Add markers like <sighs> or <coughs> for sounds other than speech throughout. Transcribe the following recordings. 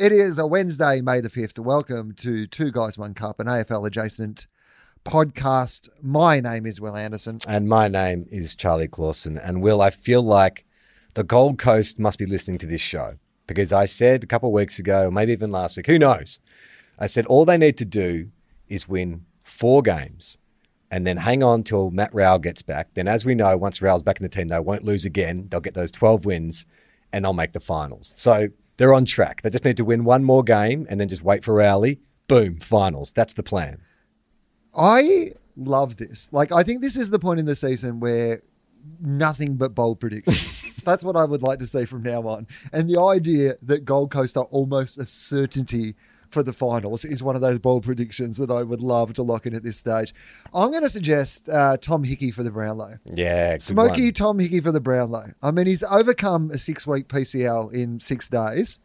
It is a Wednesday, May the 5th. Welcome to Two Guys, One Cup, an AFL adjacent podcast. My name is Will Anderson. And my name is Charlie Clausen. And Will, I feel like the Gold Coast must be listening to this show because I said a couple of weeks ago, or maybe even last week, who knows? I said all they need to do is win four games and then hang on till Matt Rowell gets back. Then, as we know, once Rowell's back in the team, they won't lose again. They'll get those 12 wins and they'll make the finals. So they're on track. They just need to win one more game and then just wait for Rowley. Boom, finals. That's the plan. I love this. Like, I think this is the point in the season where nothing but bold predictions. <laughs> That's what I would like to see from now on. And the idea that Gold Coast are almost a certainty for the finals is one of those bold predictions that I would love to lock in at this stage. I'm going to suggest uh, Tom Hickey for the Brownlow. Yeah, good Smoky one. Tom Hickey for the Brownlow. I mean, he's overcome a six week PCL in six days.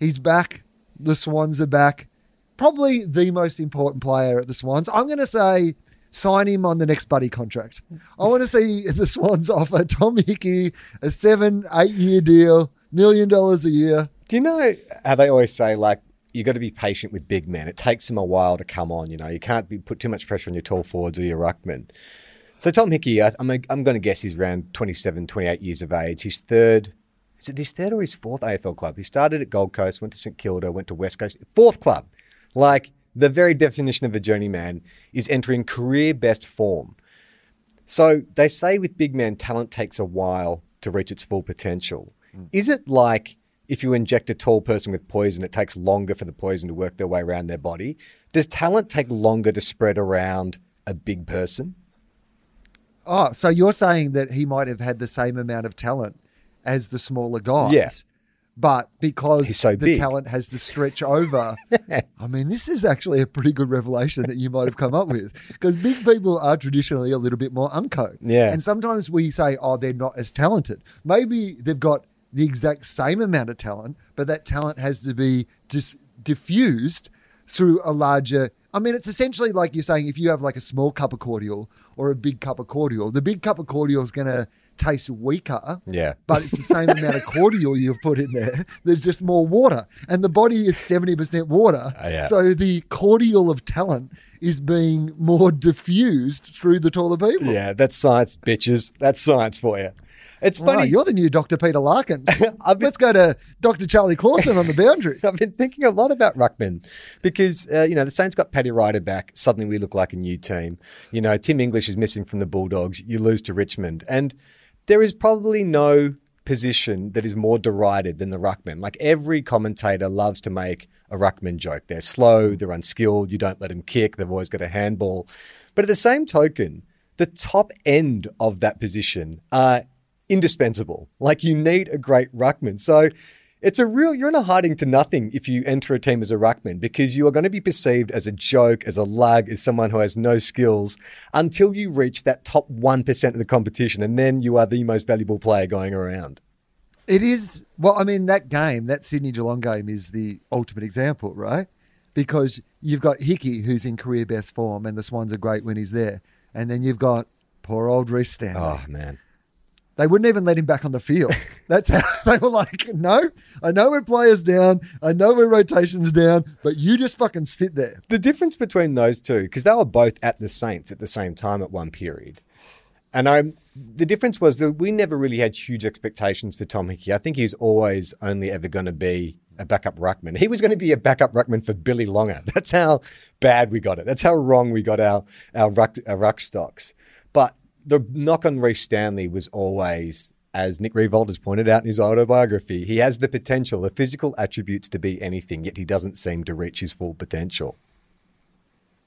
He's back. The Swans are back. Probably the most important player at the Swans. I'm going to say sign him on the next buddy contract. I want to see the Swans offer Tom Hickey a seven, eight year deal, million dollars a year. Do you know how they always say, like, you got to be patient with big men? It takes them a while to come on. You know, you can't be, put too much pressure on your tall forwards or your ruckman. So Tom Hickey, I, I'm, I'm going to guess he's around 27, 28 years of age. His third, is it his third or his fourth AFL club? He started at Gold Coast, went to St Kilda, went to West Coast, fourth club. Like the very definition of a journeyman is entering career best form. So they say with big men, talent takes a while to reach its full potential. Mm. Is it like if you inject a tall person with poison, it takes longer for the poison to work their way around their body? Does talent take longer to spread around a big person? Oh, so you're saying that he might have had the same amount of talent as the smaller guys? Yeah. But because so the big. talent has to stretch over, <laughs> I mean, this is actually a pretty good revelation that you might have come up with. Because big people are traditionally a little bit more unco. Yeah. And sometimes we say, oh, they're not as talented. Maybe they've got the exact same amount of talent, but that talent has to be dis- diffused through a larger. I mean, it's essentially like you're saying if you have like a small cup of cordial or a big cup of cordial, the big cup of cordial is going to taste weaker. Yeah. But it's the same amount of cordial you've put in there. There's just more water. And the body is 70% water. Uh, yeah. So the cordial of talent is being more diffused through the taller people. Yeah, that's science, bitches. That's science for you. It's Wow, funny. you're the new Dr. Peter Larkins. <laughs> Been- Let's go to Dr. Charlie Clausen on the boundary. <laughs> I've been thinking a lot about Ruckman because, uh, you know, the Saints got Paddy Ryder back. Suddenly we look like a new team. You know, Tim English is missing from the Bulldogs. You lose to Richmond. And there is probably no position that is more derided than the Ruckman. Like every commentator loves to make a Ruckman joke. They're slow, they're unskilled, you don't let them kick, they've always got a handball. But at the same token, the top end of that position are indispensable. Like you need a great ruckman. So it's a real you're in a hiding to nothing if you enter a team as a ruckman because you are going to be perceived as a joke, as a lug, as someone who has no skills until you reach that top 1% of the competition and then you are the most valuable player going around. It is, well, I mean, that game, that Sydney Geelong game is the ultimate example, right? Because you've got Hickey, who's in career best form, and the Swans are great when he's there. And then you've got poor old Rhys Stanley. Oh man. They wouldn't even let him back on the field. <laughs> That's how <laughs> they were like, no, I know we're players down. I know we're rotations down, but you just fucking sit there. The difference between those two, because they were both at the Saints at the same time at one period, and I'm the difference was that we never really had huge expectations for Tom Hickey. I think he's always only ever going to be a backup ruckman. He was going to be a backup ruckman for Billy Longer. <laughs> That's how bad we got it. That's how wrong we got our our ruck, our ruck stocks. The knock on Rhys Stanley was always. As Nick Riewoldt has pointed out in his autobiography, he has the potential, the physical attributes to be anything, yet he doesn't seem to reach his full potential.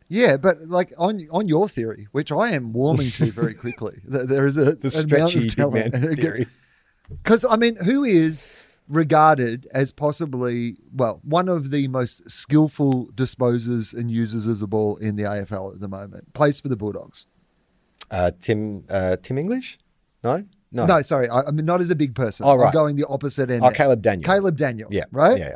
Yeah, but like on on your theory, which I am warming to very <laughs> quickly, there is a The stretchy big man <laughs> theory. Because I mean, who is regarded as possibly, well, one of the most skillful disposers and users of the ball in the AFL at the moment. Plays for the Bulldogs. Uh, Tim uh, Tim English? No, no, No, sorry, I, I mean not as a big person. Oh, I'm right. going the opposite end. Oh. Caleb Daniel. Caleb Daniel. Yeah, Right. Yeah, yeah.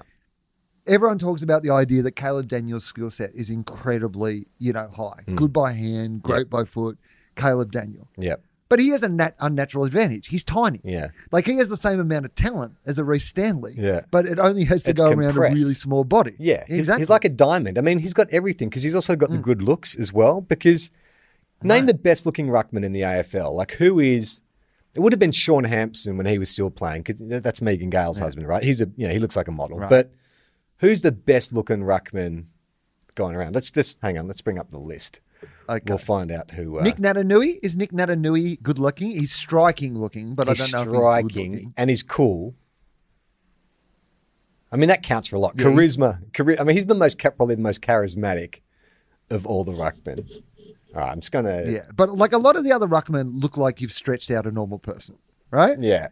Everyone talks about the idea that Caleb Daniel's skill set is incredibly, you know, high. Hmm. Good by hand, great by foot. Caleb Daniel. yeah. But he has a nat- unnatural advantage. He's tiny. Yeah. Like he has the same amount of talent as a Rhys Stanley. Yeah. But it only has to It's go around a compressed. really small body. Yeah, he's, he's like a diamond. I mean, he's got everything because he's also got the good looks as well. Because name the best looking ruckman in the AFL. Like who is? It would have been Shaun Hampson when he was still playing because that's Megan Gale's husband, right? He's a you know he looks like a model. Right. But who's the best looking ruckman going around? Let's just hang on. Let's bring up the list. Okay. We'll find out who. Uh, Nic Naitanui is Nic Naitanui good looking? He's striking looking, but I don't know if he's good-looking. and he's cool. I mean, that counts for a lot. Yeah, Charisma. chari- I mean, he's the most, probably the most charismatic of all the ruckmen. Right, I'm just going to. Yeah, but like a lot of the other ruckmen look like you've stretched out a normal person, right? Yeah.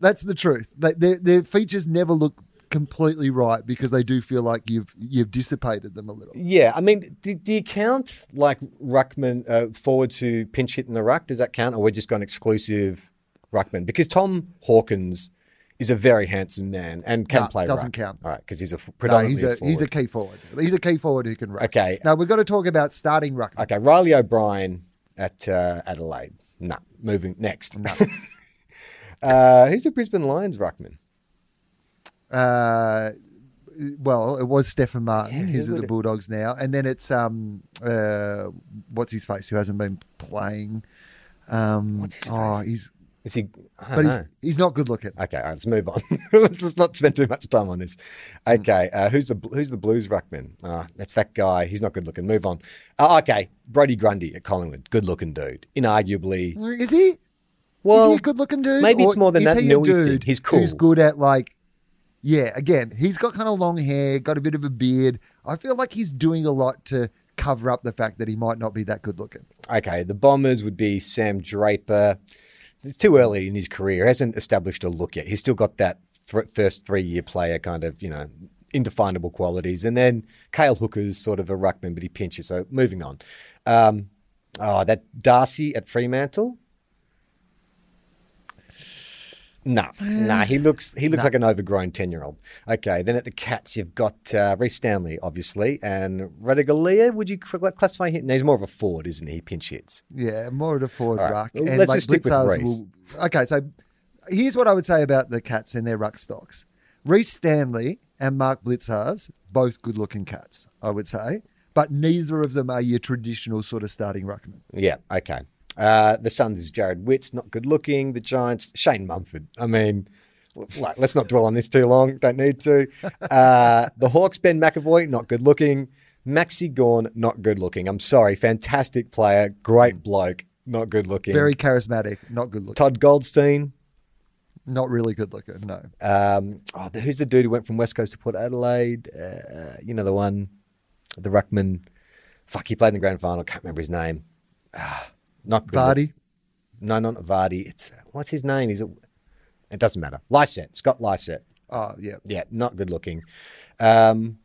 That's the truth. They, their, their features never look completely right because they do feel like you've you've dissipated them a little. Yeah, I mean, do, do you count like ruckman uh, forward to pinch hit in the ruck? Does that count, or we're just going exclusive ruckman? Because Tom Hawkins is a very handsome man and can No, play. doesn't ruck. count. All right, because he's a f- No, predominantly he's a, forward. he's a key forward. He's a key forward who can ruck. Okay. Now we've got to talk about starting ruckman. Okay, Reilly O'Brien at uh, Adelaide. No, moving next. <laughs> uh, who's the Brisbane Lions ruckman? Uh, well, it was Stefan Martin. Yeah, He's at the it- Bulldogs now, and then it's um uh what's his face who hasn't been playing. Um, What's his oh, he's Is he? But he's he's not good looking. Okay, all right, let's move on. <laughs> let's not spend too much time on this. Okay, uh, who's the who's the Blues ruckman? Ah, that's that guy. He's not good looking. Move on. Uh, okay, Brodie Grundy at Collingwood, good looking dude. Inarguably, Is he? well, is he a good looking dude? maybe it's more than that he a Nui thing. dude He's cool. Who's good at like, yeah. Again, he's got kind of long hair, got a bit of a beard. I feel like he's doing a lot to cover up the fact that he might not be that good looking. Okay, the Bombers would be Sam Draper. It's too early in his career. Hasn't established a look yet. He's still got that th- first three year player kind of, you know, indefinable qualities. And then Cale Hooker's sort of a ruckman, but he pinches. So moving on. Um, oh, that Darcy at Fremantle. No, nah, he looks he looks like an overgrown ten year old. Okay, then at the Cats you've got uh, Rhys Stanley, obviously, and Ratugolea. Would you cl- classify him? No, he's more of a forward, isn't he? He pinch hits. Yeah, more of a forward All right. ruck. And let's like just stick with Rhys. will- okay, so here's what I would say about the cats and their ruck stocks. Rhys Stanley and Mark Blicavs, both good looking cats, I would say, but neither of them are your traditional sort of starting ruckman. Yeah, okay. Uh, the Suns is Jarrod Witts, not good looking. The Giants, Shane Mumford. I mean, like, let's not dwell on this too long. Don't need to. Uh, the Hawks, Ben McEvoy, not good looking. Maxi Gawn, not good looking. I'm sorry. Fantastic player, great bloke, not good looking. Very charismatic, not good looking. Todd Goldstein. Not really good looking, no. Um, oh, the, who's the dude who went from West Coast to Port Adelaide? Uh, you know the one, the ruckman. Fuck, he played in the grand final. Can't remember his name. Ah, not good. Vardy, No, not Vardy. It's what's his name? He's a. It doesn't matter. Lycett, Scott Lycett. oh, yeah. Yeah, not good looking. Um,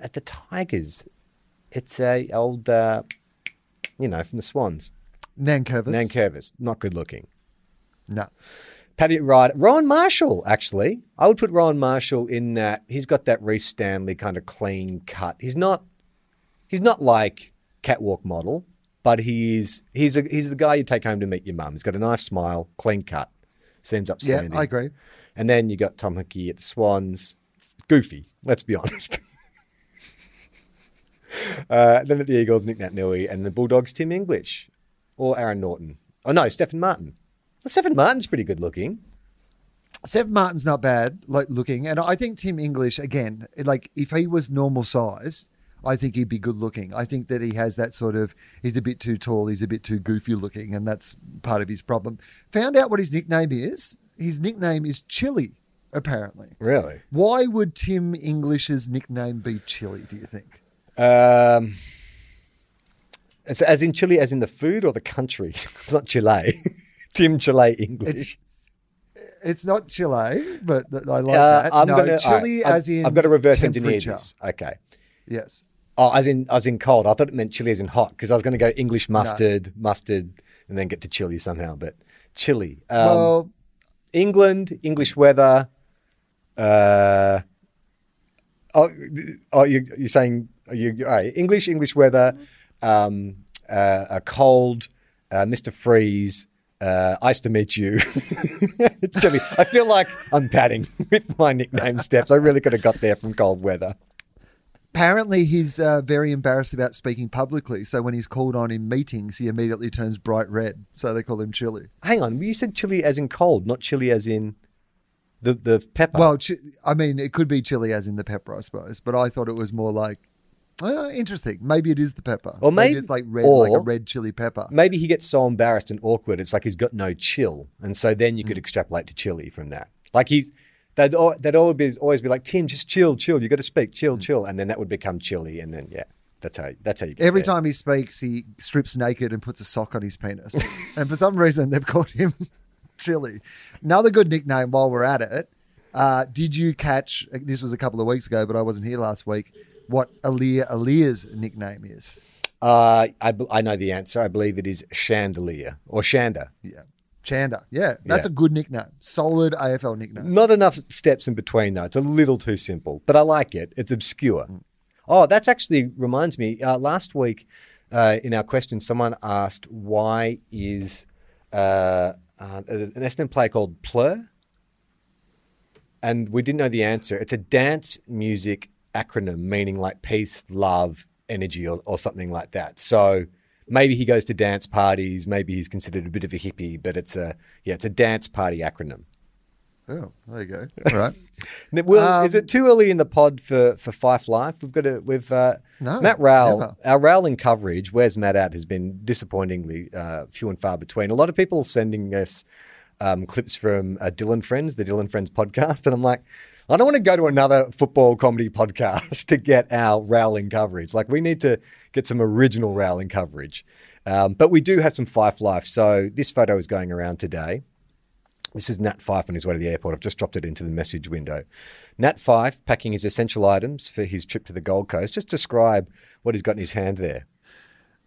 at the Tigers, it's a old, uh, you know, from the Swans. Nankervis. Nankervis, not good looking. no. Paddy Ryder, Rowan Marshall, actually. I would put Rowan Marshall in that. He's got that Rhys Stanley kind of clean cut. He's not, he's not like catwalk model, but he's he's a, he's the guy you take home to meet your mum. He's got a nice smile, clean cut, seems upstanding. Yeah. I agree. And then you got Tom Hickey at the Swans, goofy. Let's be <laughs> honest. uh, then at the Eagles, Nic Naitanui, and the Bulldogs, Tim English, or Aaron Naughton. Oh no, Stefan Martin. Well, Stefan Martin's pretty good looking. Stefan Martin's not bad like looking, and I think Tim English again, like if he was normal size, I think he'd be good looking. I think that he has that sort of he's a bit too tall, he's a bit too goofy looking, and that's part of his problem. Found out what his nickname is. His nickname is Chili, apparently. Really? Why would Tim English's nickname be Chili? Do you think? Um, as, as in Chile, as in the food or the country? <laughs> it's not Chile. <laughs> Tim Chile English. It's not Chile, but I like Uh, that. I'm no, gonna Chili all right, as I've, in I've got to reverse engineer this. Okay. Yes. Oh, as in as in cold. I thought it meant chili as in hot because I was going to go English mustard, mustard, and then get to chili somehow. But chili. Um, well, England, English weather. Uh, oh, oh, you, you're saying you all right? English, English weather. Um, uh, a cold, uh, Mr. Freeze. Uh, nice to meet you. <laughs> Chili. I feel like I'm padding <laughs> with my nickname steps. I really could have got there from cold weather. Apparently he's uh, very embarrassed about speaking publicly. So when he's called on in meetings, he immediately turns bright red. So they call him Chili. Hang on, you said chili as in cold, not chili as in the the pepper. Well, chi- I mean, it could be chili as in the pepper, I suppose. But I thought it was more like, oh, interesting. Maybe it is the pepper. Or maybe- it's like red, like a red chili pepper. maybe he gets so embarrassed and awkward, it's like he's got no chill, and so then you could extrapolate to chili from that. Like he's they'd they'd always be, always be like Tim, just chill, chill. You got to speak, Hmm. chill, chill, and then that would become chilly. and then yeah, that's how that's how you get Every there. time he speaks, he strips naked and puts a sock on his penis. <laughs> and for some reason, they've called him <laughs> Chili. Another good nickname while we're at it. Uh, did you catch, this was a couple of weeks ago, but I wasn't here last week, what Aaliyah Aaliyah's nickname is? Uh, I I know the answer. I believe it is chandelier or shanda. Yeah. Chanda. Yeah, that's Yeah. a good nickname. Solid AFL nickname. Not enough steps in between though. It's a little too simple, but I like it. It's obscure. Mm. Oh, that's actually reminds me. Uh, last week uh, in our question, someone asked why is uh, uh, an Essendon player called Plur, and we didn't know the answer. It's a dance music acronym meaning like peace, love, energy, or, or something like that. So. Maybe he goes to dance parties. Maybe he's considered a bit of a hippie, but it's a yeah, it's a dance party acronym. Oh, there you go. <laughs> All right. Will, Um, is it too early in the pod for, for Fyfe Life? We've got a we've uh, No, Matt Rowell. never. Our Rowling coverage, where's Matt at, has been disappointingly uh, few and far between. A lot of people sending us um, clips from uh, Dylan Friends, the Dylan Friends podcast, and I'm like, I don't want to go to another football comedy <laughs> podcast to get our Rowling coverage. Like we need to get some original Rowling coverage. Um, but we do have some Fyfe Life. So this photo is going around today. This is Nat Fyfe on his way to the airport. I've just dropped it into the message window. Nat Fyfe packing his essential items for his trip to the Gold Coast. Just describe what he's got in his hand there.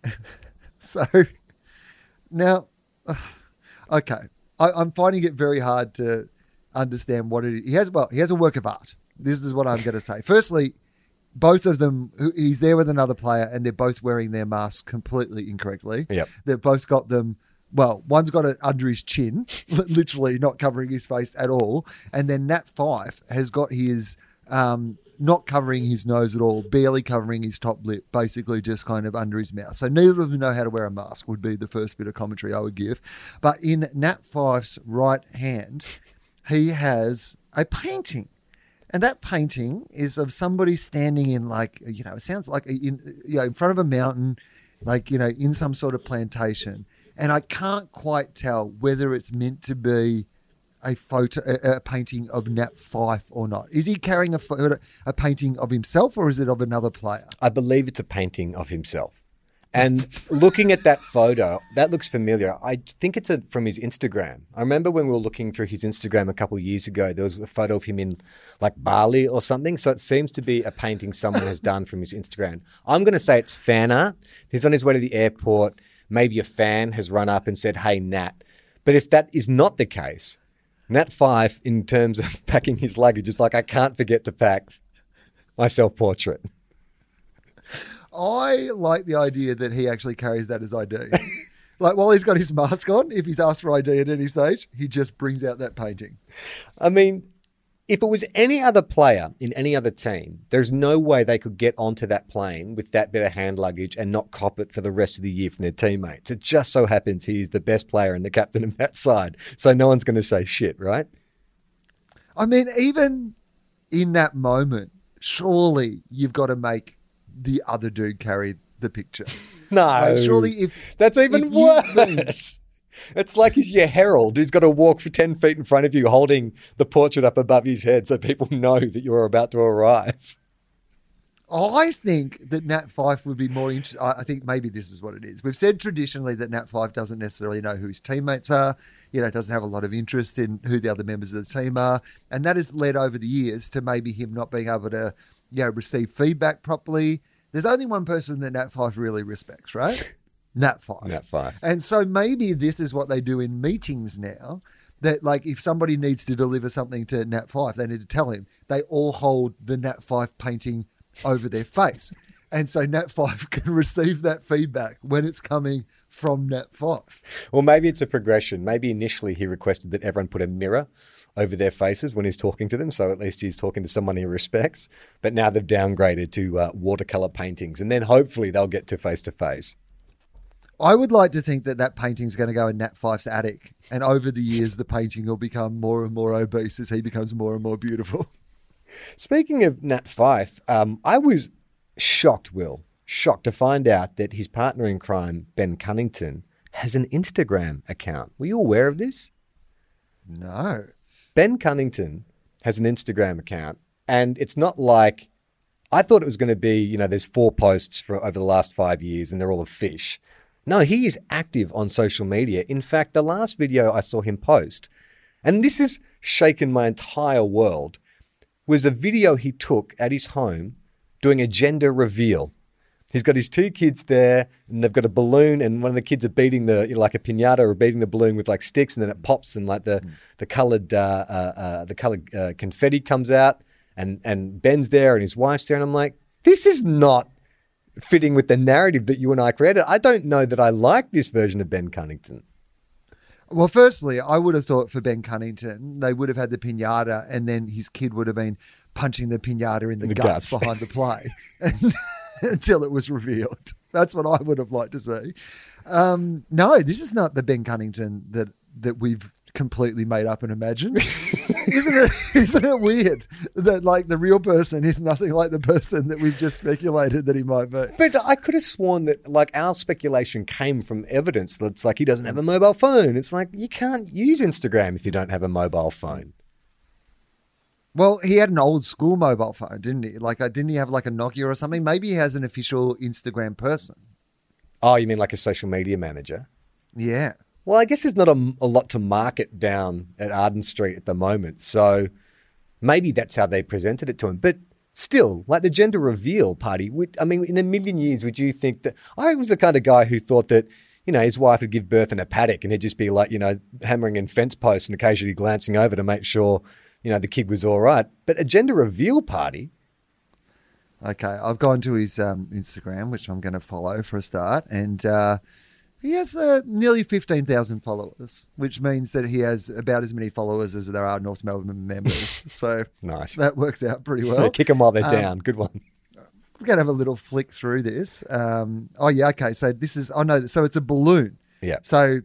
<laughs> So now, okay, I, I'm finding it very hard to understand what it is. He has well, he has a work of art. This is what I'm going to say. Firstly, both of them, he's there with another player, and they're both wearing their masks completely incorrectly. Yep. they've both got them. Well, one's got it under his chin, <laughs> literally not covering his face at all, and then Nat Fyfe has got his um, not covering his nose at all, barely covering his top lip, basically just kind of under his mouth. So neither of them know how to wear a mask. Would be the first bit of commentary I would give. But in Nat Fyfe's right hand, he has a painting. And that painting is of somebody standing in like you know, it sounds like in you know, in front of a mountain, like you know, in some sort of plantation. And I can't quite tell whether it's meant to be a photo, a, a painting of Nat Fyfe or not. Is he carrying a photo, a painting of himself, or is it of another player? I believe it's a painting of himself. And looking at that photo, that looks familiar. I think it's a, from his Instagram. I remember when we were looking through his Instagram a couple years ago, there was a photo of him in like Bali or something. So it seems to be a painting someone has done from his Instagram. I'm going to say it's fan art. He's on his way to the airport. Maybe a fan has run up and said, Hey, Nat. But if that is not the case, Nat Fyfe, in terms of <laughs> packing his luggage, is like, I can't forget to pack my self portrait. I like the idea that he actually carries that as ID. <laughs> like while he's got his mask on, if he's asked for ID at any stage, he just brings out that painting. I mean, if it was any other player in any other team, there's no way they could get onto that plane with that bit of hand luggage and not cop it for the rest of the year from their teammates. It just so happens he's the best player and the captain of that side. So no one's going to say shit, right? I mean, even in that moment, surely you've got to make the other dude carry the picture. <laughs> No. Like, surely if That's even if worse. <laughs> It's like he's your herald who's got to walk for 10 feet in front of you holding the portrait up above his head so people know that you're about to arrive. I think that Nat Fyfe would be more interested. I I think maybe this is what it is. We've said traditionally that Nat Fyfe doesn't necessarily know who his teammates are. you know, doesn't have a lot of interest in who the other members of the team are. And that has led over the years to maybe him not being able to, you know, receive feedback properly. There's only one person that Nat Fyfe really respects, right? <laughs> Nat Fyfe. Nat Fyfe. And so maybe this is what they do in meetings now. That like if somebody needs to deliver something to Nat Fyfe, they need to tell him. They all hold the Nat Fyfe painting over their face. <laughs> And so Nat Fyfe <laughs> can receive that feedback when it's coming from Nat Fyfe. Well, maybe it's a progression. Maybe initially he requested that everyone put a mirror over their faces when he's talking to them, so at least he's talking to someone he respects. But now they've downgraded to uh, watercolor paintings, and then hopefully they'll get to face to face. I would like to think that that painting's going to go in Nat Fyfe's attic, and over the years, the painting will become more and more obese as he becomes more and more beautiful. Speaking of Nat Fyfe, um, I was shocked, Will, shocked to find out that his partner in crime, Ben Cunnington, has an Instagram account. Were you aware of this? No. Ben Cunnington has an Instagram account, and it's not like I thought it was going to be, you know, there's four posts for over the last five years and they're all of fish. No, he is active on social media. In fact, the last video I saw him post, and this has shaken my entire world, was a video he took at his home doing a gender reveal. He's got his two kids there, and they've got a balloon, and one of the kids are beating the you know, like a pinata or beating the balloon with like sticks, and then it pops, and like the the colored uh, uh, uh, the colored uh, confetti comes out, and and Ben's there, and his wife's there, and I'm like, this is not fitting with the narrative that you and I created. I don't know that I like this version of Ben Cunnington. Well, firstly, I would have thought for Ben Cunnington, they would have had the pinata, and then his kid would have been punching the pinata in the, The guts, guts. behind the play <laughs> <laughs> <laughs> until it was revealed. That's what I would have liked to see. Um, no, this is not the Ben Cunnington that that we've completely made up and imagined. <laughs> isn't it? Isn't it weird that like the real person is nothing like the person that we've just speculated that he might be? But I could have sworn that like our speculation came from evidence that's like he doesn't have a mobile phone. It's like you can't use Instagram if you don't have a mobile phone. Well, he had an old school mobile phone, didn't he? Like, uh, didn't he have like a Nokia or something? Maybe he has an official Instagram person. Oh, you mean like a social media manager? Yeah. Well, I guess there's not a, a lot to market down at Arden Street at the moment. So maybe that's how they presented it to him. But still, like the gender reveal party, would, I mean, in a million years, would you think that I was the kind of guy who thought that, you know, his wife would give birth in a paddock and he'd just be like, you know, hammering in fence posts and occasionally glancing over to make sure, you know, the kid was all right. But a gender reveal party, Okay. I've gone to his um, Instagram, which I'm going to follow for a start. And uh, he has uh, nearly 15,000 followers, which means that he has about as many followers as there are North Melbourne members. <laughs> so nice. that works out pretty <laughs> well. Kick them while they're um, down. Good one. We're going to have a little flick through this. Um, oh, yeah. Okay. So this is, I know. So it's a balloon. Yeah. So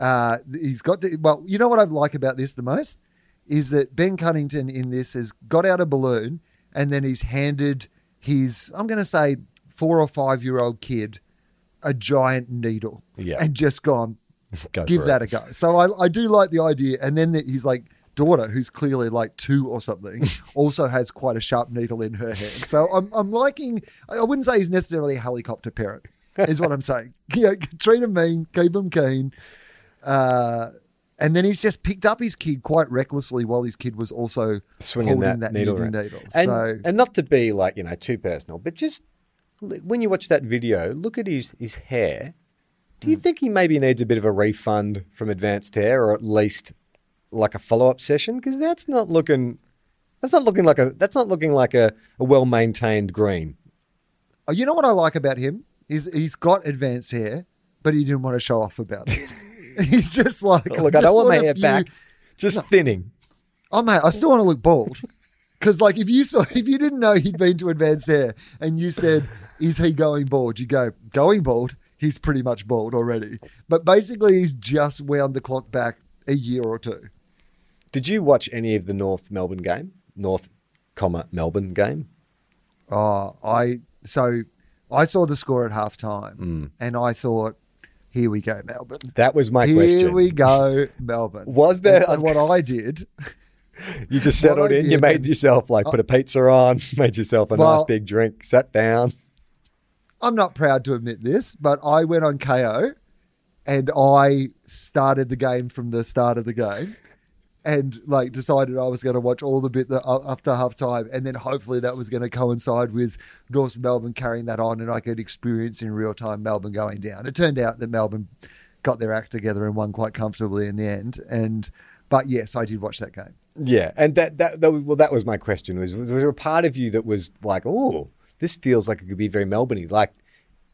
uh, he's got to, well, you know what I like about this the most is that Ben Cunnington in this has got out a balloon and then he's handed his, I'm going to say, four or five year old kid a giant needle Yeah. and just gone, <laughs> Go give that it. a go. So I, I do like the idea. And then he's like, daughter, who's clearly like two or something, <laughs> also has quite a sharp needle in her hand. So I'm, I'm liking, I wouldn't say he's necessarily a helicopter parent, is what I'm saying. <laughs> You know, treat him mean, keep him keen. Uh, and then he's just picked up his kid quite recklessly while his kid was also swinging that, that, needle, needle, needle. And, so and not to be like you know too personal, but just when you watch that video, look at his his hair. Do Hmm. you think he maybe needs a bit of a refund from Advanced Hair, or at least like a follow up session? Because that's not looking. That's not looking like a. That's not looking like a, a well maintained green. Oh, you know what I like about him is he's got advanced hair, but he didn't want to show off about it. <laughs> he's just like, Look, I don't want my hair few- back. Just thinning. Oh mate, I still want to look bald. <laughs> Because like if you saw <laughs> if you didn't know he'd been to advanced hair and you said, "Is he going bald?" You go, "Going bald." He's pretty much bald already. But basically, he's just wound the clock back a year or two. Did you watch any of the North Melbourne game? North, comma Melbourne game. Oh, I so I saw the score at half time Mm. and I thought, here we go, Melbourne. That was my here question. Here we go, Melbourne. <laughs> Was there- so I was- what I did <laughs> You just settled in. You made yourself like put a pizza on, <laughs> made yourself a nice big drink, sat down. I'm not proud to admit this, but I went on Kayo and I started the game from the start of the game. And like decided I was going to watch all the bit that, uh, after half time, and then hopefully that was going to coincide with North Melbourne carrying that on, and I could experience in real time Melbourne going down. It turned out that Melbourne got their act together and won quite comfortably in the end. And but yes, I did watch that game. Yeah, and that that, that well, that was my question. Was, was there a part of you that was like, oh, this feels like it could be very Melbourne like?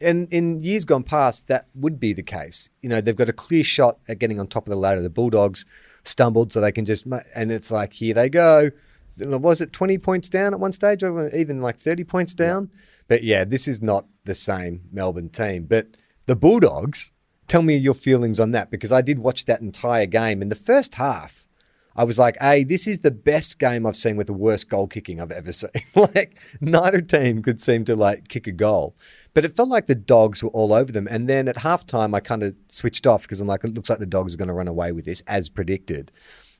And in years gone past, that would be the case. You know, they've got a clear shot at getting on top of the ladder. The Bulldogs stumbled, so they can just, and it's like, here they go. Was it 20 points down at one stage, or even like 30 points down? Yeah. But yeah, this is not the same Melbourne team. But the Bulldogs, tell me your feelings on that because I did watch that entire game. In the first half, I was like, hey, this is the best game I've seen with the worst goal kicking I've ever <laughs> seen. like, neither team could seem to like kick a goal. But it felt like the dogs were all over them. And then at halftime, I kind of switched off because I'm like, it looks like the dogs are going to run away with this as predicted.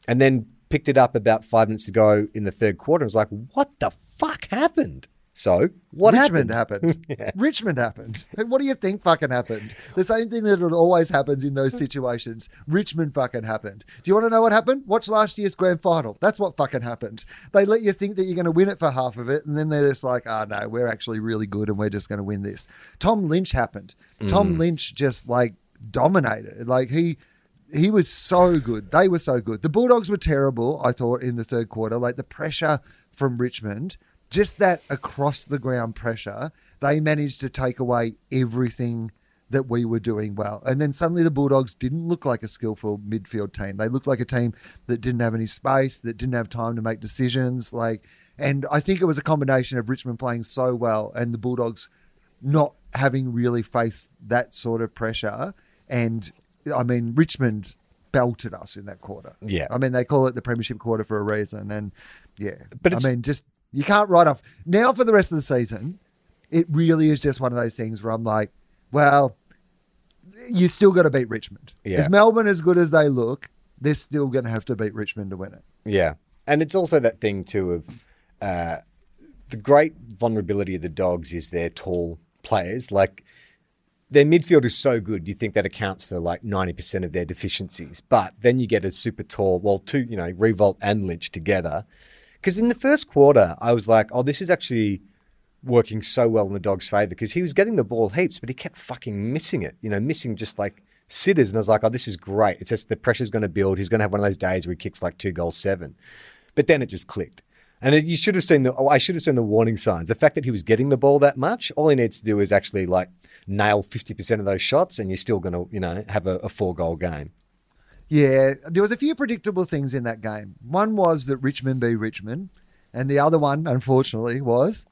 And then picked it up about five minutes ago in the third quarter. I was like, what the fuck happened? So what Richmond happened? happened. <laughs> yeah. Richmond happened. What do you think fucking happened? The same thing that always happens in those situations. Richmond fucking happened. Do you want to know what happened? Watch last year's grand final. That's what fucking happened. They let you think that you're going to win it for half of it, and then they're just like, oh no, we're actually really good and we're just going to win this. Tom Lynch happened. Mm. Tom Lynch just like dominated. Like he he was so good. They were so good. The Bulldogs were terrible, I thought, in the third quarter. Like the pressure from Richmond just that across the ground pressure, they managed to take away everything that we were doing well. And then suddenly the Bulldogs didn't look like a skillful midfield team. They looked like a team that didn't have any space, that didn't have time to make decisions. Like, and I think it was a combination of Richmond playing so well and the Bulldogs not having really faced that sort of pressure. And I mean, Richmond belted us in that quarter. Yeah. I mean, they call it the premiership quarter for a reason. And yeah, but I mean, just you can't write off. Now for the rest of the season, it really is just one of those things where I'm like, well, you still got to beat Richmond. Yeah. Is Melbourne as good as they look? They're still going to have to beat Richmond to win it. Yeah. And it's also that thing, too, of uh, the great vulnerability of the Dogs is their tall players. Like, their midfield is so good, you think that accounts for like 90% of their deficiencies. But then you get a super tall, well, two, you know, Riewoldt and Lynch together. Because in the first quarter, I was like, oh, this is actually working so well in the dog's favour because he was getting the ball heaps, but he kept fucking missing it, you know, missing just like sitters. And I was like, oh, this is great. It's just the pressure's going to build. He's going to have one of those days where he kicks like two goals, seven. But then it just clicked. And it, you should have seen the, oh, I should have seen the warning signs. The fact that he was getting the ball that much, all he needs to do is actually like nail 50% of those shots and you're still going to, you know, have a, a four goal game. Yeah, there was a few predictable things in that game. One was that Richmond be Richmond, and the other one, unfortunately, was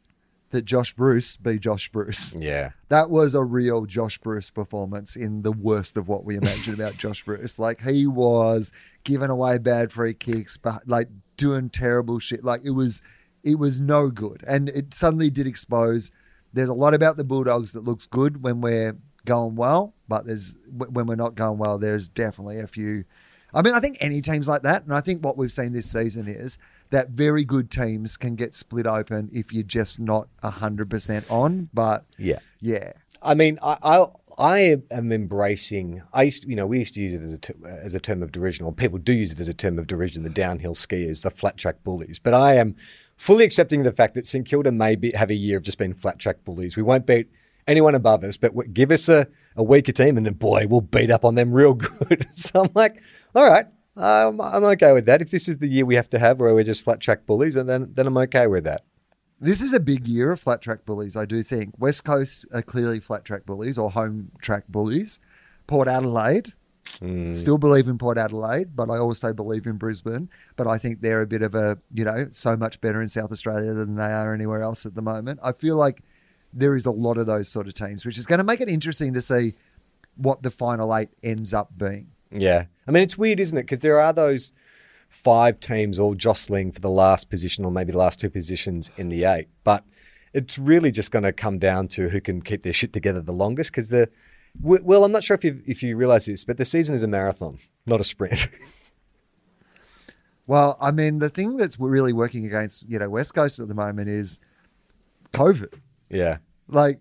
that Josh Bruce be Josh Bruce. Yeah. That was a real Josh Bruce performance in the worst of what we imagined about <laughs> Josh Bruce. Like he was giving away bad free kicks, but like doing terrible shit. Like it was it was no good. And it suddenly did expose there's a lot about the Bulldogs that looks good when we're going well, but there's when we're not going well, there's definitely a few. I mean, I think any teams like that, and I think what we've seen this season is that very good teams can get split open if you're just not hundred percent on. But yeah, yeah. I mean, I, I I am embracing. I used, to, you know, we used to use it as a as a term of derision, or people do use it as a term of derision. The downhill skiers, the flat track bullies. But I am fully accepting the fact that St Kilda may be, have a year of just being flat track bullies. We won't beat anyone above us, but give us a, a weaker team and then, boy, we'll beat up on them real <laughs> good. <laughs> so I'm like, all right, I'm, I'm okay with that. If this is the year we have to have where we're just flat track bullies, and then, then I'm okay with that. This is a big year of flat track bullies, I do think. West Coast are clearly flat track bullies or home track bullies. Port Adelaide, Mm. Still believe in Port Adelaide, but I also believe in Brisbane. But I think they're a bit of a, you know, so much better in South Australia than they are anywhere else at the moment. I feel like there is a lot of those sort of teams, which is going to make it interesting to see what the final eight ends up being. Yeah. I mean, it's weird, isn't it? Because there are those five teams all jostling for the last position or maybe the last two positions in the eight. But it's really just going to come down to who can keep their shit together the longest because the. Well, I'm not sure if you if you realize this, but the season is a marathon, not a sprint. <laughs> well, I mean, the thing that's really working against you know West Coast at the moment is COVID. Yeah. Like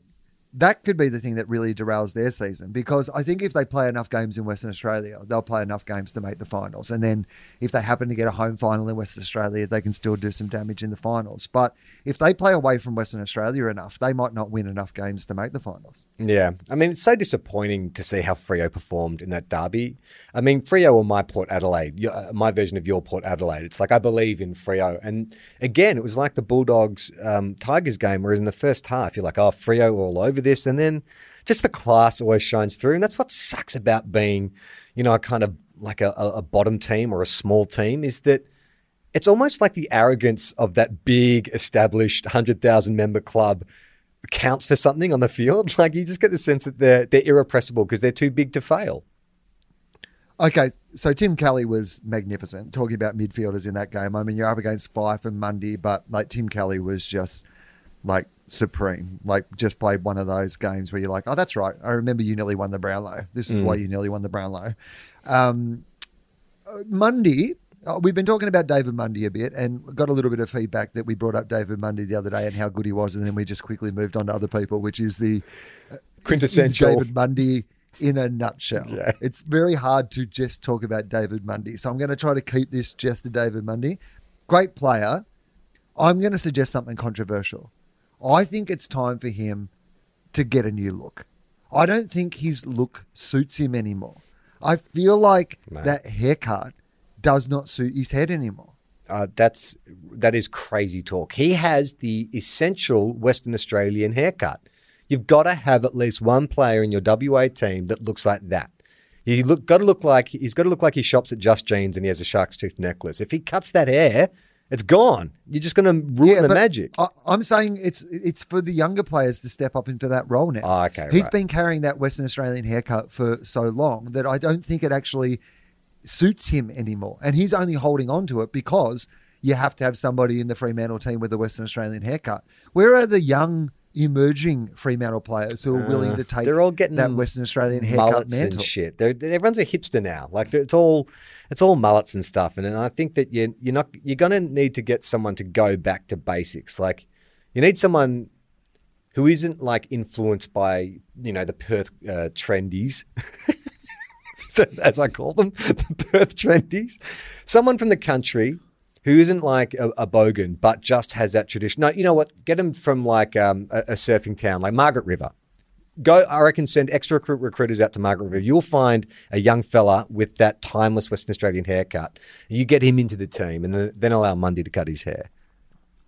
that could be the thing that really derails their season because I think if they play enough games in Western Australia, they'll play enough games to make the finals. And then if they happen to get a home final in Western Australia, they can still do some damage in the finals. But if they play away from Western Australia enough, they might not win enough games to make the finals. Yeah. I mean, it's so disappointing to see how Freo performed in that derby. I mean, Freo or my Port Adelaide, uh, my version of your Port Adelaide. It's like I believe in Freo. And again, it was like the Bulldogs um, Tigers game, whereas in the first half, you're like, oh, Freo all over this. And then just the class always shines through. And that's what sucks about being, you know, a kind of like a, a a bottom team or a small team is that it's almost like the arrogance of that big established 100,000 member club counts for something on the field. <laughs> Like you just get the sense that they're they're irrepressible because they're too big to fail. Okay, so Tim Kelly was magnificent talking about midfielders in that game. I mean, you're up against Fyfe and Mundy, but like Tim Kelly was just like supreme. Like just played one of those games where you're like, oh, that's right. I remember you nearly won the Brownlow. This is why you nearly won the Brownlow. Um, Mundy, uh, we've been talking about David Mundy a bit and got a little bit of feedback that we brought up David Mundy the other day and how good he was, and then we just quickly moved on to other people, which is the uh, Quintessential. David Mundy in a nutshell. Yeah. It's very hard to just talk about David Mundy. So I'm going to try to keep this just to David Mundy. Great player. I'm going to suggest something controversial. I think it's time for him to get a new look. I don't think his look suits him anymore. I feel like Mate. that haircut does not suit his head anymore. Uh, that's that is crazy talk. He has the essential Western Australian haircut. You've got to have at least one player in your WA team that looks like that. He look got to look like he's got to look like he shops at Just Jeans and he has a shark's tooth necklace. If he cuts that hair, it's gone. You're just going to ruin the magic. I, I'm saying it's it's for the younger players to step up into that role now. Oh, okay, He's right. been carrying that Western Australian haircut for so long that I don't think it actually suits him anymore. And he's only holding on to it because you have to have somebody in the Fremantle team with a Western Australian haircut. Where are the young emerging Fremantle players who are willing to take Uh, they're all getting that Western Australian haircut mullets mantle? and shit. They're, they everyone's a hipster now. Like it's all it's all mullets and stuff. And, and I think that you you're not you're gonna need to get someone to go back to basics. Like you need someone who isn't like influenced by you know the Perth uh, trendies. <laughs> so, as I call them, <laughs> the Perth trendies. Someone from the country who isn't like a, a bogan, but just has that tradition. No, you know what? Get them from like um, a, a surfing town, like Margaret River go i reckon send extra recruit recruiters out to margaret river you'll find a young fella with that timeless western australian haircut you get him into the team and then- then allow mundy to cut his hair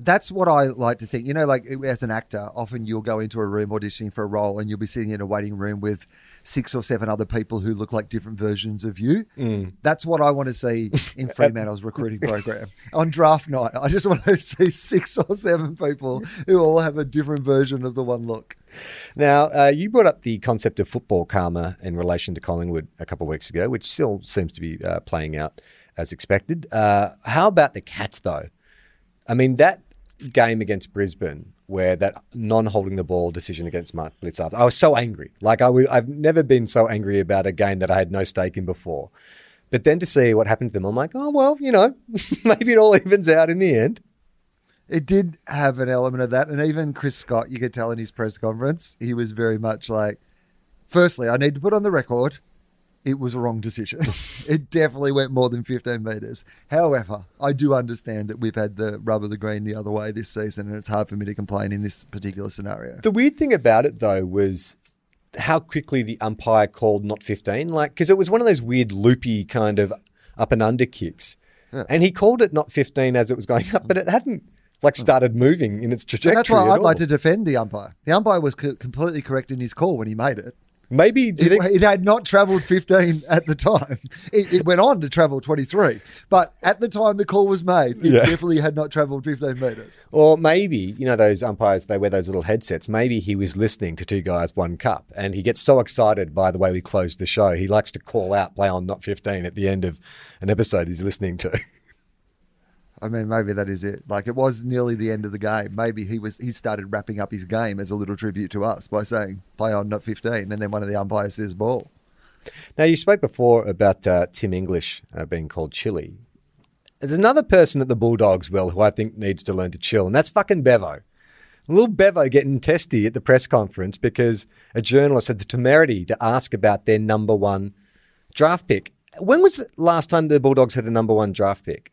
That's what I like to think. You know, like as an actor, often you'll go into a room auditioning for a role and you'll be sitting in a waiting room with six or seven other people who look like different versions of you. That's what I want to see in <laughs> Fremantle's recruiting program. On draft night, I just want to see six or seven people who all have a different version of the one look. now uh, you brought up the concept of football karma in relation to collingwood a couple of weeks ago which still seems to be uh, playing out as expected uh, how about the cats though i mean that game against brisbane where that non-holding the ball decision against Mark Blicavs. I was so angry. Like I was, I've never been so angry about a game that I had no stake in before. But then to see what happened to them, I'm like, oh well, you know, <laughs> maybe it all evens out in the end. It did have an element of that. And even Chris Scott, you could tell in his press conference, he was very much like, firstly, I need to put on the record, it was a wrong decision. <laughs> it definitely went more than 15 metres. However, I do understand that we've had the rub of the green the other way this season, and it's hard for me to complain in this particular scenario. The weird thing about it though was how quickly the umpire called not 15, like because it was one of those weird loopy kind of up and under kicks, and he called it not 15 as it was going up, but it hadn't like started moving in its And trajectory. that's why I'd like to defend the umpire. The umpire was co- completely correct in his call when he made it. Maybe It, think it had not travelled 15 at the time. It, it went on to travel 23. But at the time the call was made, it Yeah. definitely had not travelled 15 metres. Or maybe, you know, those umpires, they wear those little headsets. Maybe he was listening to Two Guys, One Cup, and he gets so excited by the way we closed the show. He likes to call out, play on not 15 at the end of an episode he's listening to. <laughs> I mean, maybe that is it. Like it was nearly the end of the game. Maybe he was he started wrapping up his game as a little tribute to us by saying play on not 15 and then one of the umpires says ball. Now, you spoke before about uh, Tim English uh, being called chilly. There's another person at the Bulldogs, Will, who I think needs to learn to chill, and that's fucking Bevo. Little Bevo getting testy at the press conference because a journalist had the temerity to ask about their number one draft pick. When was the last time the Bulldogs had a number one draft pick?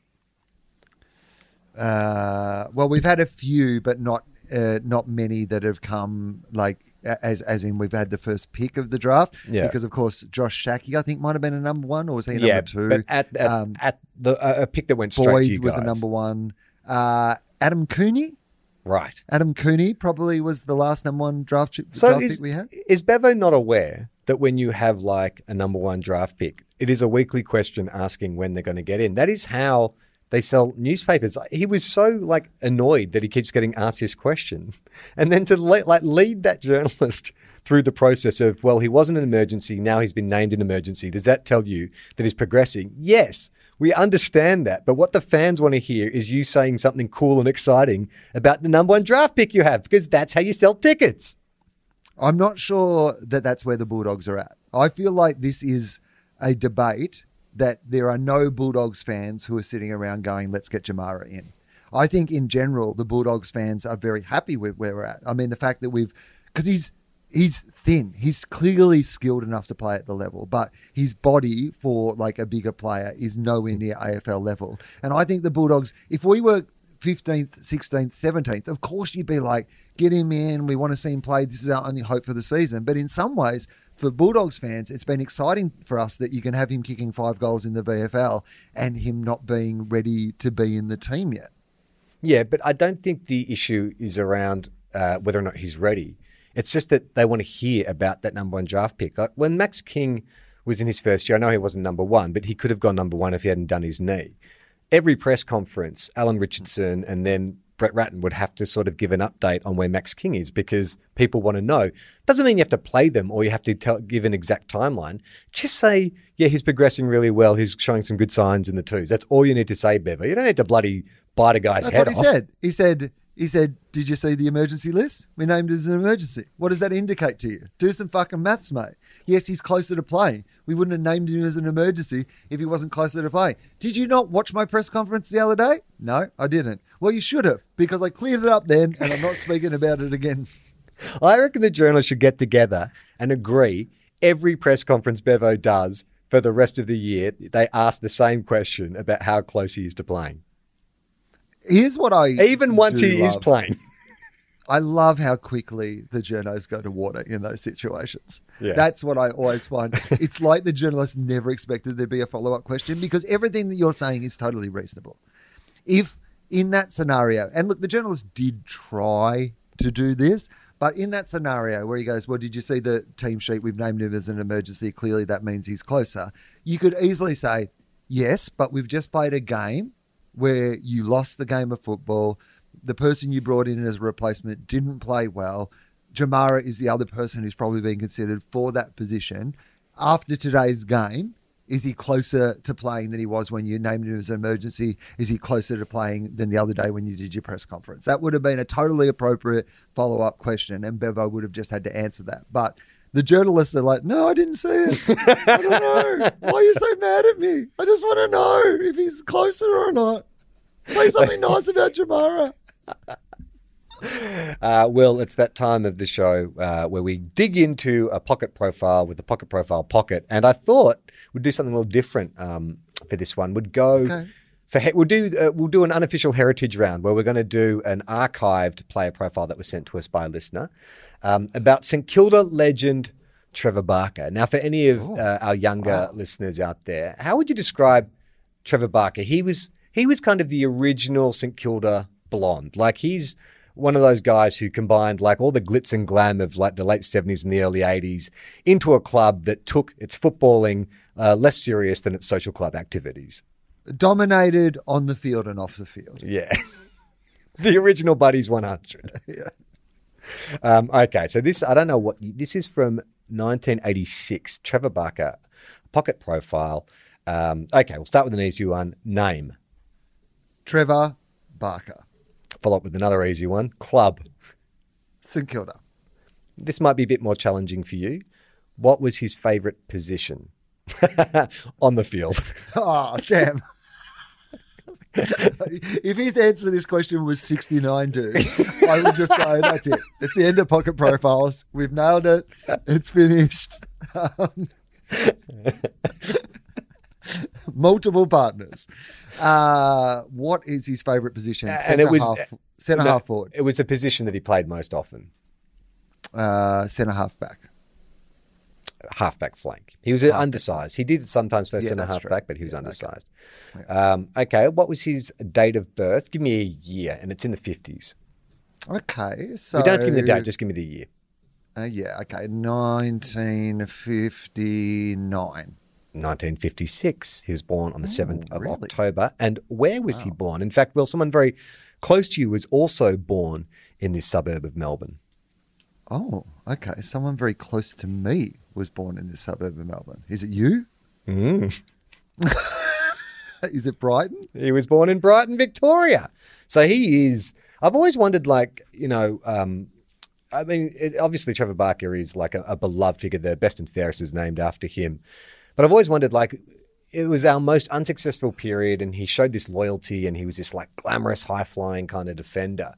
Uh, well, we've had a few, but not uh, not many that have come like as as in we've had the first pick of the draft. Yeah. Because of course Josh Schache, I think, might have been a number one, or was he a yeah, number two? but at at, um, at the uh, a pick that went straight to Boyd you was a number one. Uh, Adam Cooney. Right. Adam Cooney probably was the last number one draft, So draft is, pick we had. is Bevo not aware that when you have like a number one draft pick, it is a weekly question asking when they're going to get in? That is how they sell newspapers. He was so like annoyed that he keeps getting asked this question, <laughs> and then to le- like lead that journalist <laughs> through the process of well, he wasn't an emergency. Now he's been named an emergency. Does that tell you that he's progressing? Yes. We understand that, but what the fans want to hear is you saying something cool and exciting about the number one draft pick you have, because that's how you sell tickets. I'm not sure that that's where the Bulldogs are at. I feel like this is a debate that there are no Bulldogs fans who are sitting around going, let's get Jamarra in. I think in general, the Bulldogs fans are very happy with where we're at. I mean, the fact that we've, because he's, he's thin. He's clearly skilled enough to play at the level, but his body for like a bigger player is nowhere near AFL level. And I think the Bulldogs, if we were 15th, 16th, 17th, of course you'd be like, get him in. We want to see him play. This is our only hope for the season. But in some ways, for Bulldogs fans, it's been exciting for us that you can have him kicking five goals in the VFL and him not being ready to be in the team yet. Yeah, but I don't think the issue is around uh, whether or not he's ready. It's just that they want to hear about that number one draft pick. Like when Max King was in his first year, I know he wasn't number one, but he could have gone number one if he hadn't done his knee. Every press conference, Alan Richardson and then Brett Ratten would have to sort of give an update on where Max King is because people want to know. Doesn't mean you have to play them or you have to tell, give an exact timeline. Just say, yeah, he's progressing really well. He's showing some good signs in the twos. That's all you need to say, Bevo. You don't need to bloody bite a guy's That's head what he off. said. He said, he said, did you see the emergency list? We named it as an emergency. What does that indicate to you? Do some fucking maths, mate. Yes, he's closer to play. We wouldn't have named him as an emergency if he wasn't closer to play. Did you not watch my press conference the other day? No, I didn't. Well, you should have because I cleared it up then and I'm not speaking about it again. <laughs> I reckon the journalists should get together and agree every press conference Bevo does for the rest of the year, they ask the same question about how close he is to playing. Here's what I Even once he is playing. I love how quickly the journos go to water in those situations. Yeah. That's what I always find. <laughs> it's like the journalist never expected there'd be a follow up question because everything that you're saying is totally reasonable. If in that scenario, and look, the journalist did try to do this, but in that scenario where he goes, Well, did you see the team sheet? We've named him as an emergency. Clearly, that means he's closer. You could easily say, Yes, but we've just played a game where you lost the game of football. The person you brought in as a replacement didn't play well. Jamarra is the other person who's probably being considered for that position. After today's game, is he closer to playing than he was when you named him as an emergency? Is he closer to playing than the other day when you did your press conference? That would have been a totally appropriate follow up question, and Bevo would have just had to answer that. But the journalists are like, no, I didn't see it. I don't know. Why are you so mad at me? I just want to know if he's closer or not. Say something nice about Jamarra. <laughs> Uh, well, it's that time of the show uh, where we dig into a pocket profile with the pocket profile pocket, and I thought we'd do something a little different um, for this one. We'd go Okay. for he- we'll do uh, we'll do an unofficial heritage round where we're going to do an archived player profile that was sent to us by a listener um, about St Kilda legend Trevor Barker. Now, for any of uh, our younger listeners out there, how would you describe Trevor Barker? He was he was kind of the original St Kilda blonde. Like he's one of those guys who combined like all the glitz and glam of like the late 70s and the early 80s into a club that took its footballing uh, less serious than its social club activities. Dominated on the field and off the field. Yeah. <laughs> the original Buddies 100. <laughs> Yeah. Um, okay, so this, I don't know what, this is from 1986. Trevor Barker, pocket profile. Um, okay, we'll start with an easy one. Name. Trevor Barker, Follow up with another easy one. Club. St Kilda. This might be a bit more challenging for you. What was his favourite position <laughs> on the field? <laughs> Oh, damn. if his answer to this question was 69, dude, I would just go, that's it. It's the end of pocket profiles. We've nailed it. It's finished. <laughs> Um, <laughs> multiple partners. Uh, what is his favourite position? and Centre it was half, centre no, half forward, It was the position that he played most often. uh, centre half back. halfback flank. He was undersized. He did sometimes play Yeah, centre halfback, true. but he was Yeah, okay. undersized. Um, okay, what was his date of birth? Give me a year, and it's in the fifties. Okay, so We don't give me the date; just give me the year. Uh, yeah, okay, 1959. 1956. He was born on the 7th of really? October. And where was he born? In fact, well, someone very close to you was also born in this suburb of Melbourne. Oh, okay. Someone very close to me was born in this suburb of Melbourne. Is it you? Mm. <laughs> Is it Brighton? He was born in Brighton, Victoria. So he is. I've always wondered, like, you know, um, I mean, it, obviously Trevor Barker is like a, a beloved figure. The best and fairest is named after him. But I've always wondered, like, it was our most unsuccessful period, and he showed this loyalty, and he was this like glamorous, high flying kind of defender.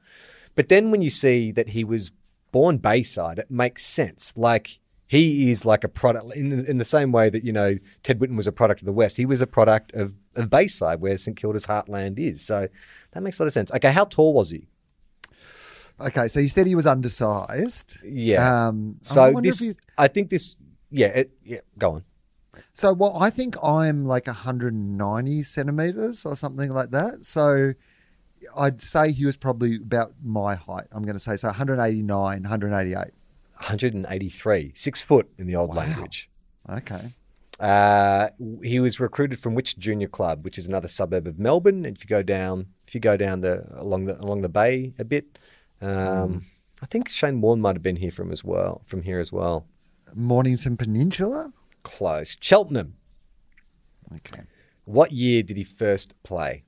But then when you see that he was born Bayside, it makes sense. Like he is like a product in in the same way that you know Ted Whitten was a product of the West. He was a product of of Bayside, where St Kilda's heartland is. So that makes a lot of sense. Okay, how tall was he? Okay, so you said he was undersized. Yeah. Um, So if this, I think this, yeah, it, yeah. Go on. So, well, I think I'm like 190 centimeters or something like that. So, I'd say he was probably about my height. I'm going to say so 189, 188. 183, six foot in the old language. Okay. Uh, he was recruited from which junior club, which is another suburb of Melbourne. If you go down, if you go down the along the along the bay a bit, um, I think Shane Warne might have been here from as well, from here as well. Mornington Peninsula. Close, Cheltenham. Okay. What year did he first play?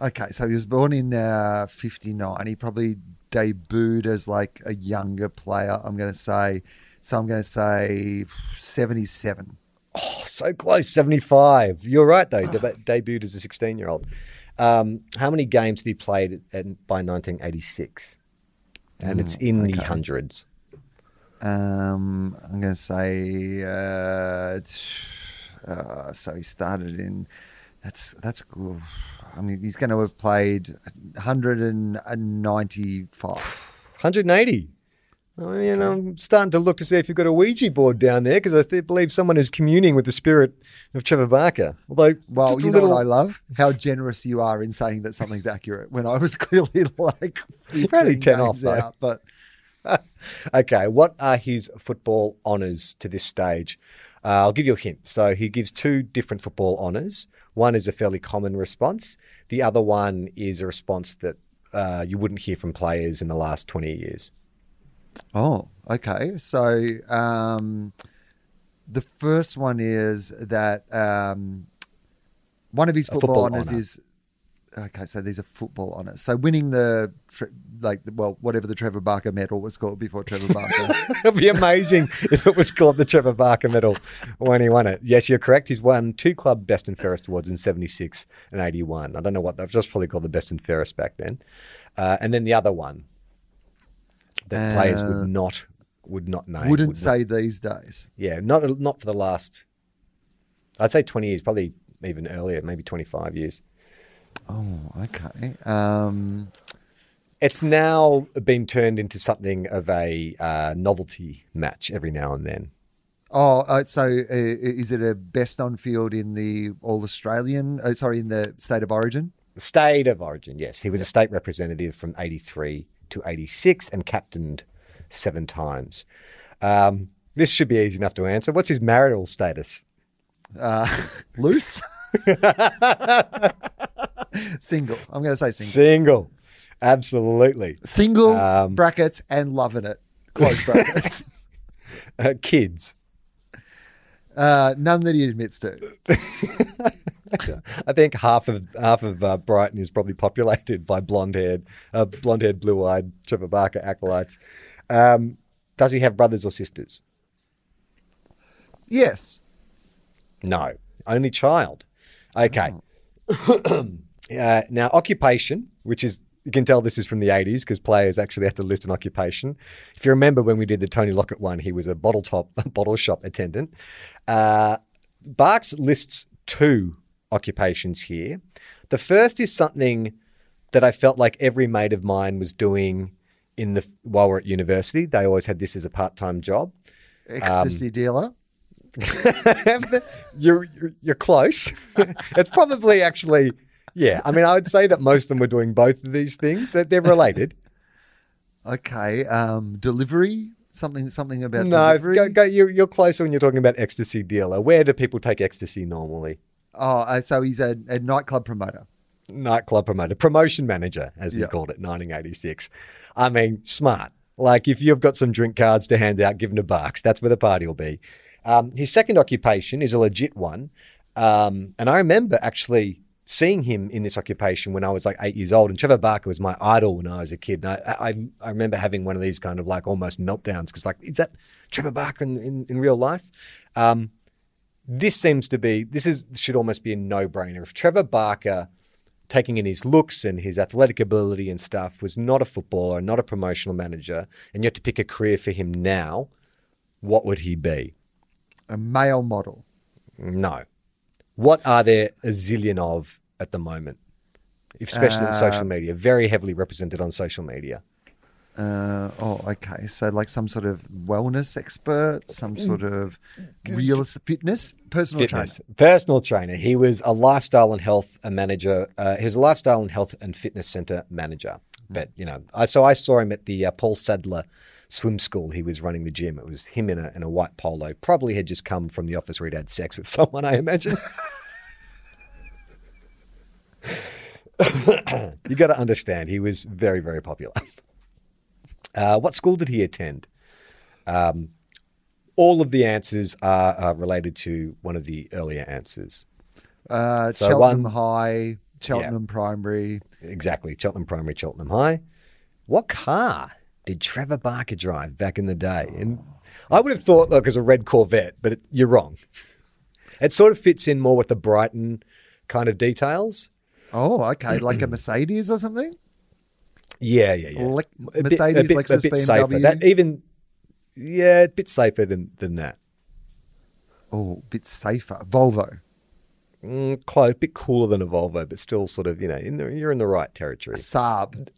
Okay, so he was born in uh, 59. He probably debuted as like a younger player, I'm going to say. So I'm going to say 77. Oh, so close, 75. You're right, though. Deb- <sighs> debuted as a 16 year old. Um, how many games did he play by 1986? And it's in the hundreds. Um, I'm going to say, uh, uh, so he started in, that's, that's, ooh, I mean, he's going to have played 195. 180. I mean, I'm starting to look to see if you've got a Ouija board down there because I th- believe someone is communing with the spirit of Trevor Barker. Although, Well, you know little, what I love? How generous you are in saying that something's accurate when I was <laughs> clearly like 15 only 10 off, though. out, but <laughs> Okay, what are his football honours to this stage? Uh, I'll give you a hint. So he gives two different football honours. One is a fairly common response. The other one is a response that uh, you wouldn't hear from players in the last 20 years. Oh, okay. So um, the first one is that um, one of his football, football honours honour. is okay. So these are football honours. So winning the like well whatever the Trevor Barker Medal was called before Trevor Barker. <laughs> It'd be amazing if it was called the Trevor Barker Medal when he won it. Yes, you're correct. He's won two club best and fairest awards in 76 and 81. I don't know what that was just probably called the best and fairest back then. Uh, and then the other one that players Uh, would not would not name. Wouldn't would not- say these days. yeah, not not for the last. I'd say 20 years, probably even earlier, maybe 25 years. Oh, okay. Um, It's now been turned into something of a uh, novelty match every now and then. oh, uh, so uh, is it a best on field in the All Australian? Uh, sorry, in the state of origin. State of origin, yes. He was a state representative from 83 to 86 and captained seven times. Um, this should be easy enough to answer. What's his marital status? Uh, <laughs> loose. <laughs> single. I'm going to say single. Single. Absolutely. Single Um, brackets and loving it. Close brackets. <laughs> Uh, kids. uh, none that he admits to. <laughs> I think half of half of uh, Brighton is probably populated by blonde-haired, uh, blonde-haired, blue-eyed Trevor Barker acolytes. Um, does he have brothers or sisters? Yes. No, only child. Okay. <coughs> Uh, now, occupation, which is you can tell this is from the 80s because players actually have to list an occupation. If you remember when we did the Tony Lockett one, he was a bottle top <laughs> bottle shop attendant. Uh, Barks lists two occupations here. The first is something that I felt like every mate of mine was doing in the while we're at university. They always had this as a part-time job. Ecstasy dealer. <laughs> you're, you're close. <laughs> it's probably actually yeah. I mean, I would say that most of them were doing both of these things. That they're related. <laughs> Okay. Um, delivery. Something. Something about no, delivery. go, go, you're, you're closer when you're talking about ecstasy dealer. Where do people take ecstasy normally? Oh, uh, so he's a, a nightclub promoter. Nightclub promoter, promotion manager, as they Yeah. called it, 1986. I mean, smart. Like if you've got some drink cards to hand out, give them to Barks. That's where the party will be. Um, his second occupation is a legit one, um, and I remember actually seeing him in this occupation when I was like eight years old. And Trevor Barker was my idol when I was a kid. And I, I, I remember having one of these kind of like almost meltdowns because like, is that Trevor Barker in, in, in real life? Um, this seems to be this is should almost be a no-brainer. If Trevor Barker, taking in his looks and his athletic ability and stuff, was not a footballer, not a promotional manager, and you had to pick a career for him now, what would he be? A male model. No. What are there a zillion of at the moment? Especially in social media, very heavily represented on social media. Uh, oh, okay. So, like some sort of wellness expert, some sort of real fitness, personal fitness, trainer. personal trainer. He was a lifestyle and health manager. Uh, he was a lifestyle and health and fitness center manager. But you know, I, so I saw him at the uh, Paul Sadler swim school. He was running the gym. It was him in a, in a white polo. Probably had just come from the office where he'd had sex with <laughs> someone. I imagine. <coughs> you got to understand, he was very, very popular. <laughs> Uh, what school did he attend? Um, all of the answers are, are related to one of the earlier answers. Uh, So Cheltenham one- High, Cheltenham Primary. Exactly, Cheltenham Primary, Cheltenham High. What car did Trevor Barker drive back in the day? And I would have thought, look, as a red Corvette, but it, you're wrong. It sort of fits in more with the Brighton kind of details. Oh, okay. like a Mercedes or something? Yeah, yeah, yeah. Lec- A bit- Mercedes, a bit, Lexus, a bit safer. BMW. That even, yeah, a bit safer than than that. Oh, a bit safer. Volvo. Mm, close, a bit cooler than a Volvo, but still sort of, you know, in the, you're in the right territory. Saab.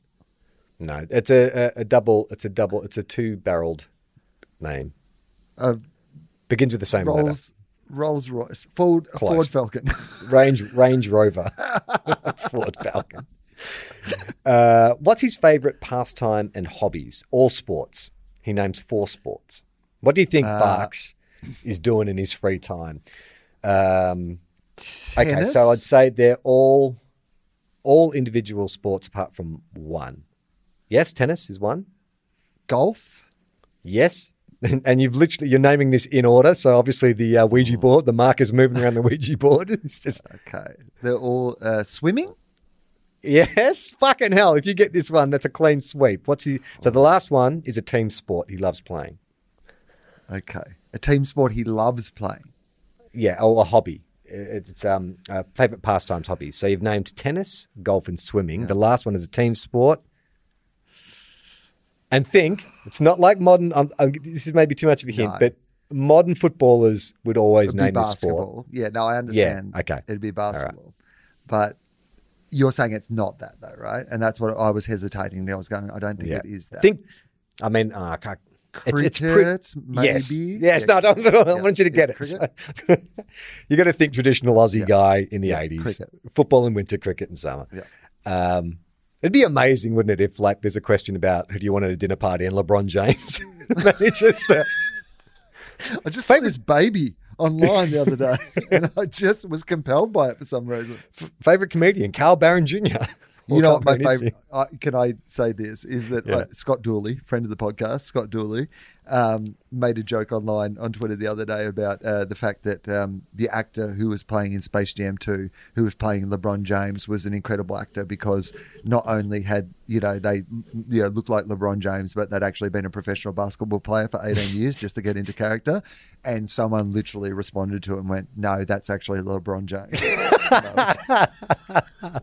No, it's a, a, a double. It's a double. It's a two-barreled name. Uh, Begins with the same letter. Rolls, Rolls Royce. Ford, Close. Ford Falcon. <laughs> Range Range Rover, <laughs> Ford Falcon. Uh, what's his favourite pastime and hobbies? All sports. He names four sports. What do you think Uh, Barks is doing in his free time? Um, okay, so I'd say they're all all individual sports apart from one. Yes, tennis is one. Golf. Yes. <laughs> And you've literally you're naming this in order, so obviously the uh. Ouija board, the marker's moving around the <laughs> Ouija board. It's just Okay. They're all uh, swimming. Yes, fucking hell. If you get this one, that's a clean sweep. What's the so the last one is a team sport he loves playing. Okay. A team sport he loves playing. Yeah, or a hobby. It's um uh, favorite pastimes hobbies. So you've named tennis, golf, and swimming. The last one is a team sport. And think it's not like modern. Um, um, this is maybe too much of a hint, No. but modern footballers would always It'd be name this sport. basketball. Yeah, no, I understand. okay. It'd be basketball. But you're saying it's not that, though, right? And that's what I was hesitating. I was going, I don't think Yeah, it is that. think. I mean, uh, I can't- it's, it's pre- Cricket, Yes, maybe? yes. Yeah. No, I, don't, I don't- I Yeah, want you to yeah, get it. <laughs> You got to think traditional Aussie guy in the eighties, cricket. football in winter, cricket in summer. Yeah. Um, it'd be amazing, wouldn't it, if like there's a question about who do you want at a dinner party and LeBron James <laughs> manages to. I just saw this baby online the other day, <laughs> and I just was compelled by it for some reason. Favorite comedian, Carl Barron Jr. You know what my Carl Barron is favorite? I can I say this is that Yeah. uh, Scott Dooley, friend of the podcast, Scott Dooley, um, made a joke online on Twitter the other day about uh, the fact that um, the actor who was playing in Space Jam 2, who was playing LeBron James, was an incredible actor because not only had you know they you know looked like LeBron James, but they'd actually been a professional basketball player for 18 years just to get into character. And someone literally responded to it and went, "No, that's actually LeBron James."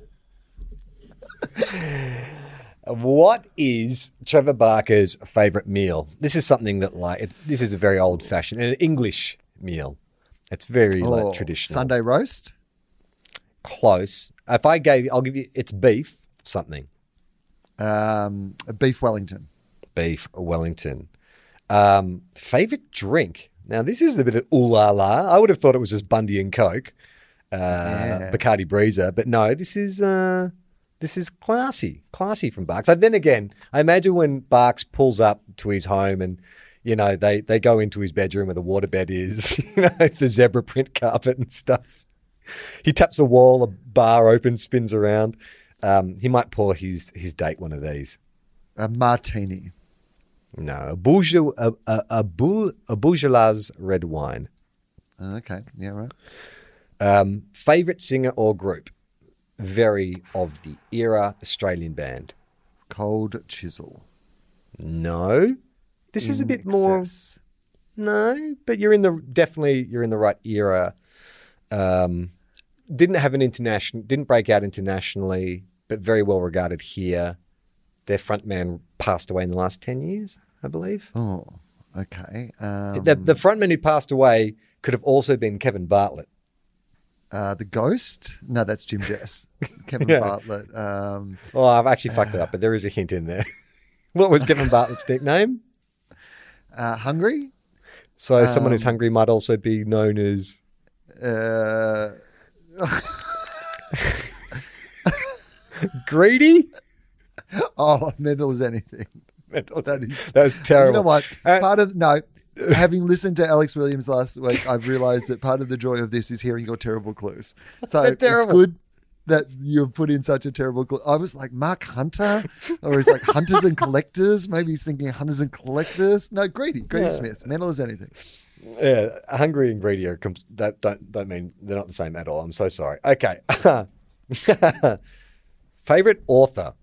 <laughs> And I was- What is Trevor Barker's favorite meal? This is something that like it, this is a very old fashioned and an English meal. It's very Oh, like traditional. Sunday roast. Close. If I gave, I'll give you. It's beef something. Um, beef Wellington. Beef Wellington. Um, favorite drink. Now this is a bit of ooh la la. I would have thought it was just Bundy and Coke, uh, Yeah. Bacardi Breezer, but no, this is uh, this is classy, classy from Barks. And then again, I imagine when Barks pulls up to his home and you know they they go into his bedroom where the waterbed is, <laughs> you know the zebra print carpet and stuff. He taps a wall, a bar opens, spins around. Um, he might pour his his date one of these. A martini. No, a Bourgeois, a, a, a, Boul- a Bourgeois red wine. Oh, Okay. Yeah. Right. Um, favorite singer or group? Very of the era Australian band. Cold chisel. No, this is a In bit more. No, but you're in the definitely you're in the right era. Um, didn't have an international, didn't break out internationally, but very well regarded here. Their frontman passed away in the last ten years, I believe. Oh. Okay. Um, the, the frontman who passed away could have also been Kevin Bartlett. Uh, the ghost. No, that's Jim Jess. <laughs> Kevin Yeah. Bartlett. Um, Oh, I've actually fucked it up, but there is a hint in there. <laughs> what was Kevin Bartlett's nickname? uh, hungry. So someone who's Um, hungry might also be known as Uh, <laughs> greedy. oh, mental as anything. Was, That is- that was terrible. You know what? Uh, part of no. Having listened to Alex Williams last week, I've realised that part of the joy of this is hearing your terrible clues. <laughs> So They're it's terrible. good that you've put in such a terrible clue. I was like Mark Hunter, or he's like Hunters and Collectors. Maybe he's thinking Hunters and Collectors. No, greedy, greedy Yeah. Smith, mental as anything. yeah, hungry and greedy are com- that don't don't mean they're not the same at all. I'm so sorry. Okay. <laughs> Favorite author.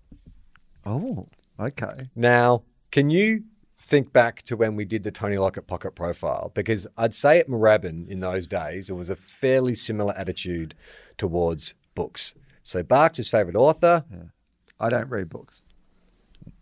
Oh, okay. Now, can you think back to when we did the Tony Lockett pocket profile? Because I'd say at Moorabbin in those days, it was a fairly similar attitude towards books. So Barks' favorite author, I don't read books.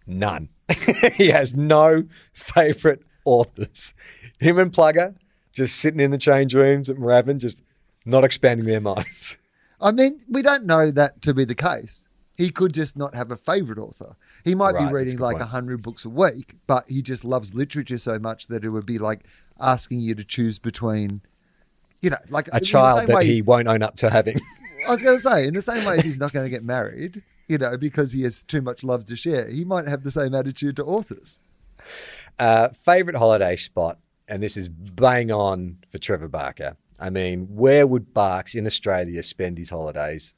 none. <laughs> he has no favorite authors. Him and Plugger just sitting in the change rooms at Moorabbin, just not expanding their minds. I mean, we don't know that to be the case. He could just not have a favorite author. He might Right, be a reading like point. a hundred books a week, but he just loves literature so much that it would be like asking you to choose between, you know, like A child that way- he won't own up to having. <laughs> I was going to say, in the same way as he's not going to get married, you know, because he has too much love to share, he might have the same attitude to authors. Uh, favorite holiday spot, and this is bang on for Trevor Barker. I mean, where would Barks in Australia spend his holidays?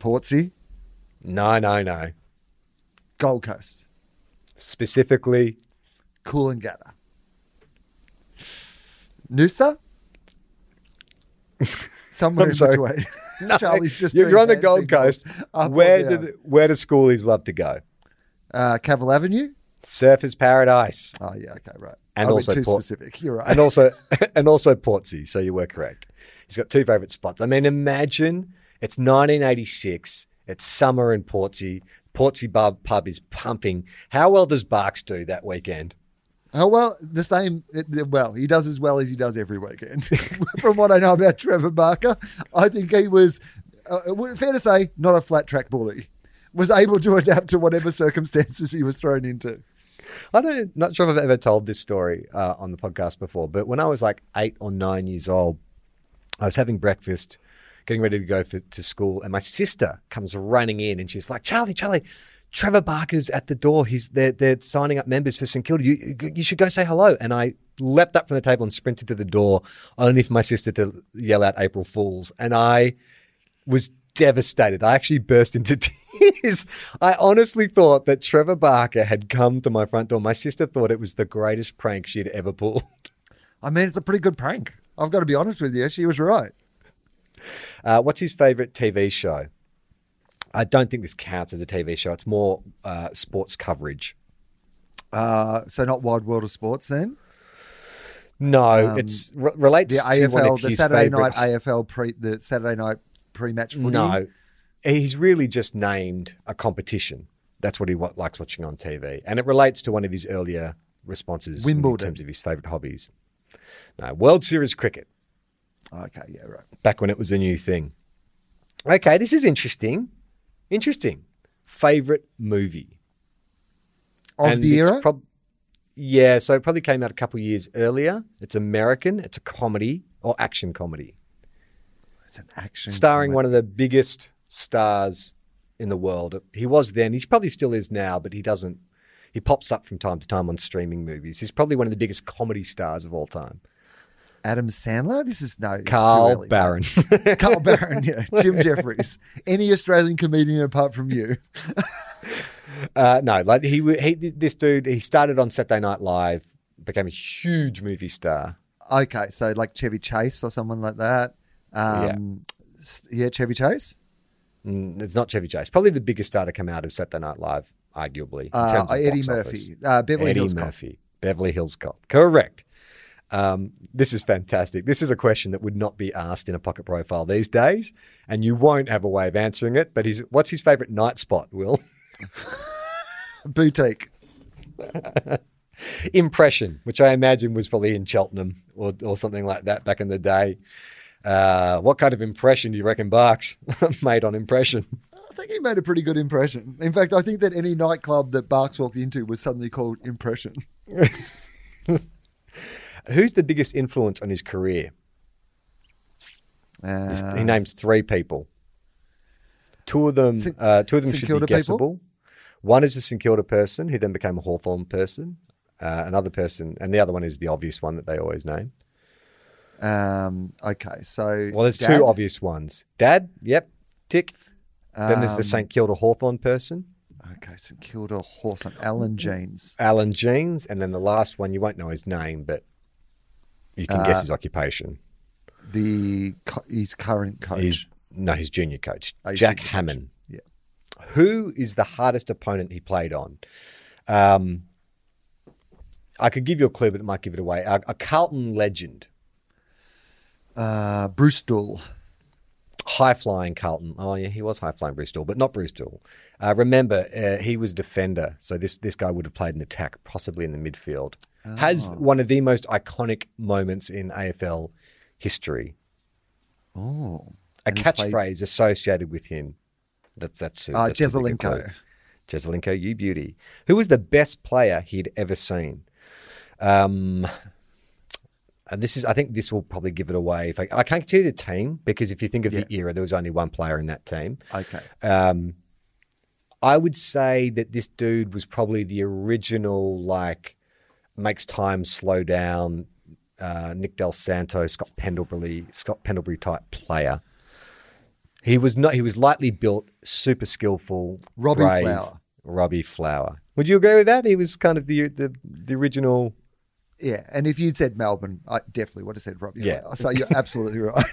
Portsea, No, no, no. Gold Coast, Specifically, Coolangatta, Noosa, <laughs> somewhere I'm in sorry. between. <laughs> no, Charlie's just you're, on the Gold Coast. Where did where do schoolies love to go? uh, Cavill Avenue? Surfers Paradise, Oh yeah, okay, right. And I went also too Port- specific. You're right. and also <laughs> and also Portsea. So you were correct. He's got two favorite spots. I mean, imagine it's 1986. It's summer in Portsea. Portsea pub, pub is pumping. How well does Barks do that weekend? Oh well, the same. Well, he does as well as he does every weekend. <laughs> From what I know about Trevor Barker, I think he was uh, fair to say not a flat track bully. Was able to adapt to whatever circumstances he was thrown into. I don't not sure if I've ever told this story uh, on the podcast before, but when I was like eight or nine years old, I was having breakfast, getting ready to go for, to school, and my sister comes running in and she's like, "Charlie, Charlie, Trevor Barker's at the door. He's they're they're signing up members for St Kilda. You you should go say hello." And I leapt up from the table and sprinted to the door, only for my sister to yell out "April Fools," and I was devastated. I actually burst into <laughs> tears. I honestly thought that Trevor Barker had come to my front door. My sister thought it was the greatest prank she'd ever pulled. I mean, it's a pretty good prank. I've got to be honest with you. She was right. Uh, what's his favorite TV show? I don't think this counts as a TV show. It's more uh, sports coverage. Uh, so not Wide World of Sports then. No, it's re- relates The to one AFL, the Saturday favorite. night AFL pre the Saturday night pre-match footy. No, he's really just named a competition. That's what he likes watching on TV, and it relates to one of his earlier responses in terms of his favourite hobbies. No, World Series cricket. Okay, yeah, right. back when it was a new thing. Okay, this is interesting. Interesting. Favorite movie Of And the it's era? prob- yeah, so it probably came out a couple of years earlier. It's American. It's a comedy or action comedy, it's an action. starring comedy. one of the biggest stars in the world. He was then. He probably still is now, but he doesn't. He pops up from time to time on streaming movies. He's probably one of the biggest comedy stars of all time. Adam Sandler? This is no. Carl. Barron. <laughs> Carl Barron, yeah. <laughs> Jim Jeffries. Any Australian comedian apart from you. <laughs> Uh, no, like he, he, this dude, he started on Saturday Night Live, became a huge movie star. Okay, so like Chevy Chase or someone like that. Um, s- yeah. Chevy Chase. Mm, it's not Chevy Chase, probably the biggest star to come out of Saturday Night Live, arguably. Uh, Eddie Murphy. Uh, Beverly Eddie Hills Cop. Murphy, Beverly Hills Cop. Correct. Um, this is fantastic. This is a question that would not be asked in a pocket profile these days, and you won't have a way of answering it. But his, what's his favorite night spot, Will? <laughs> Boutique. <laughs> Impression, which I imagine was probably in Cheltenham or, or something like that back in the day. Uh, what kind of impression do you reckon Barks <laughs> made on impression? I think he made a pretty good impression. In fact, I think that any nightclub that Barks walked into was suddenly called Impression. Who's the biggest influence on his career? Uh, he names three people. Two of them, St- uh, two of them St should Kilda be people? guessable. One is a St Kilda person who then became a Hawthorn person. Uh, another person, and the other one is the obvious one that they always name. um, okay, so Well, there's Dad? two obvious ones. Dad, yep, tick. Then there's Um, the St Kilda Hawthorn person, Okay, St Kilda Hawthorn, Alan Jeans. Alan Jeans, and then the last one you won't know his name, but you can Uh, guess his occupation. The his current coach. He's no, his junior coach, Oh, his Jack junior coach. Hammond. Yeah. Who is the hardest opponent he played on? Um, I could give you a clue, but it might give it away. A, a Carlton legend, Uh, Brewstall. High flying Carlton. Oh yeah, he was high flying Bristol, but not Bristol. Uh, remember, uh, he was defender, so this this guy would have played an attack, possibly in the midfield. Has Oh. one of the most iconic moments in AFL history. Oh. A he played- catchphrase associated with him. That's that's who. Uh, that's Jesaulenko. Jesaulenko, you beauty. Who was the best player he'd ever seen? Um, and this is, I think, this will probably give it away. If I, I can't tell you the team because if you think of the era, there was only one player in that team. Okay. Um, I would say that this dude was probably the original, like, makes time slow down, uh, Nick Dal Santo, Scott Pendlebury, Scott Pendlebury type player. He was not. He was lightly built, super skillful. Robbie brave, Flower. Robbie Flower. Would you agree with that? He was kind of the the, the original. Yeah, and if you'd said Melbourne, I definitely would have said Robbie. Yeah. So you're absolutely <laughs> right.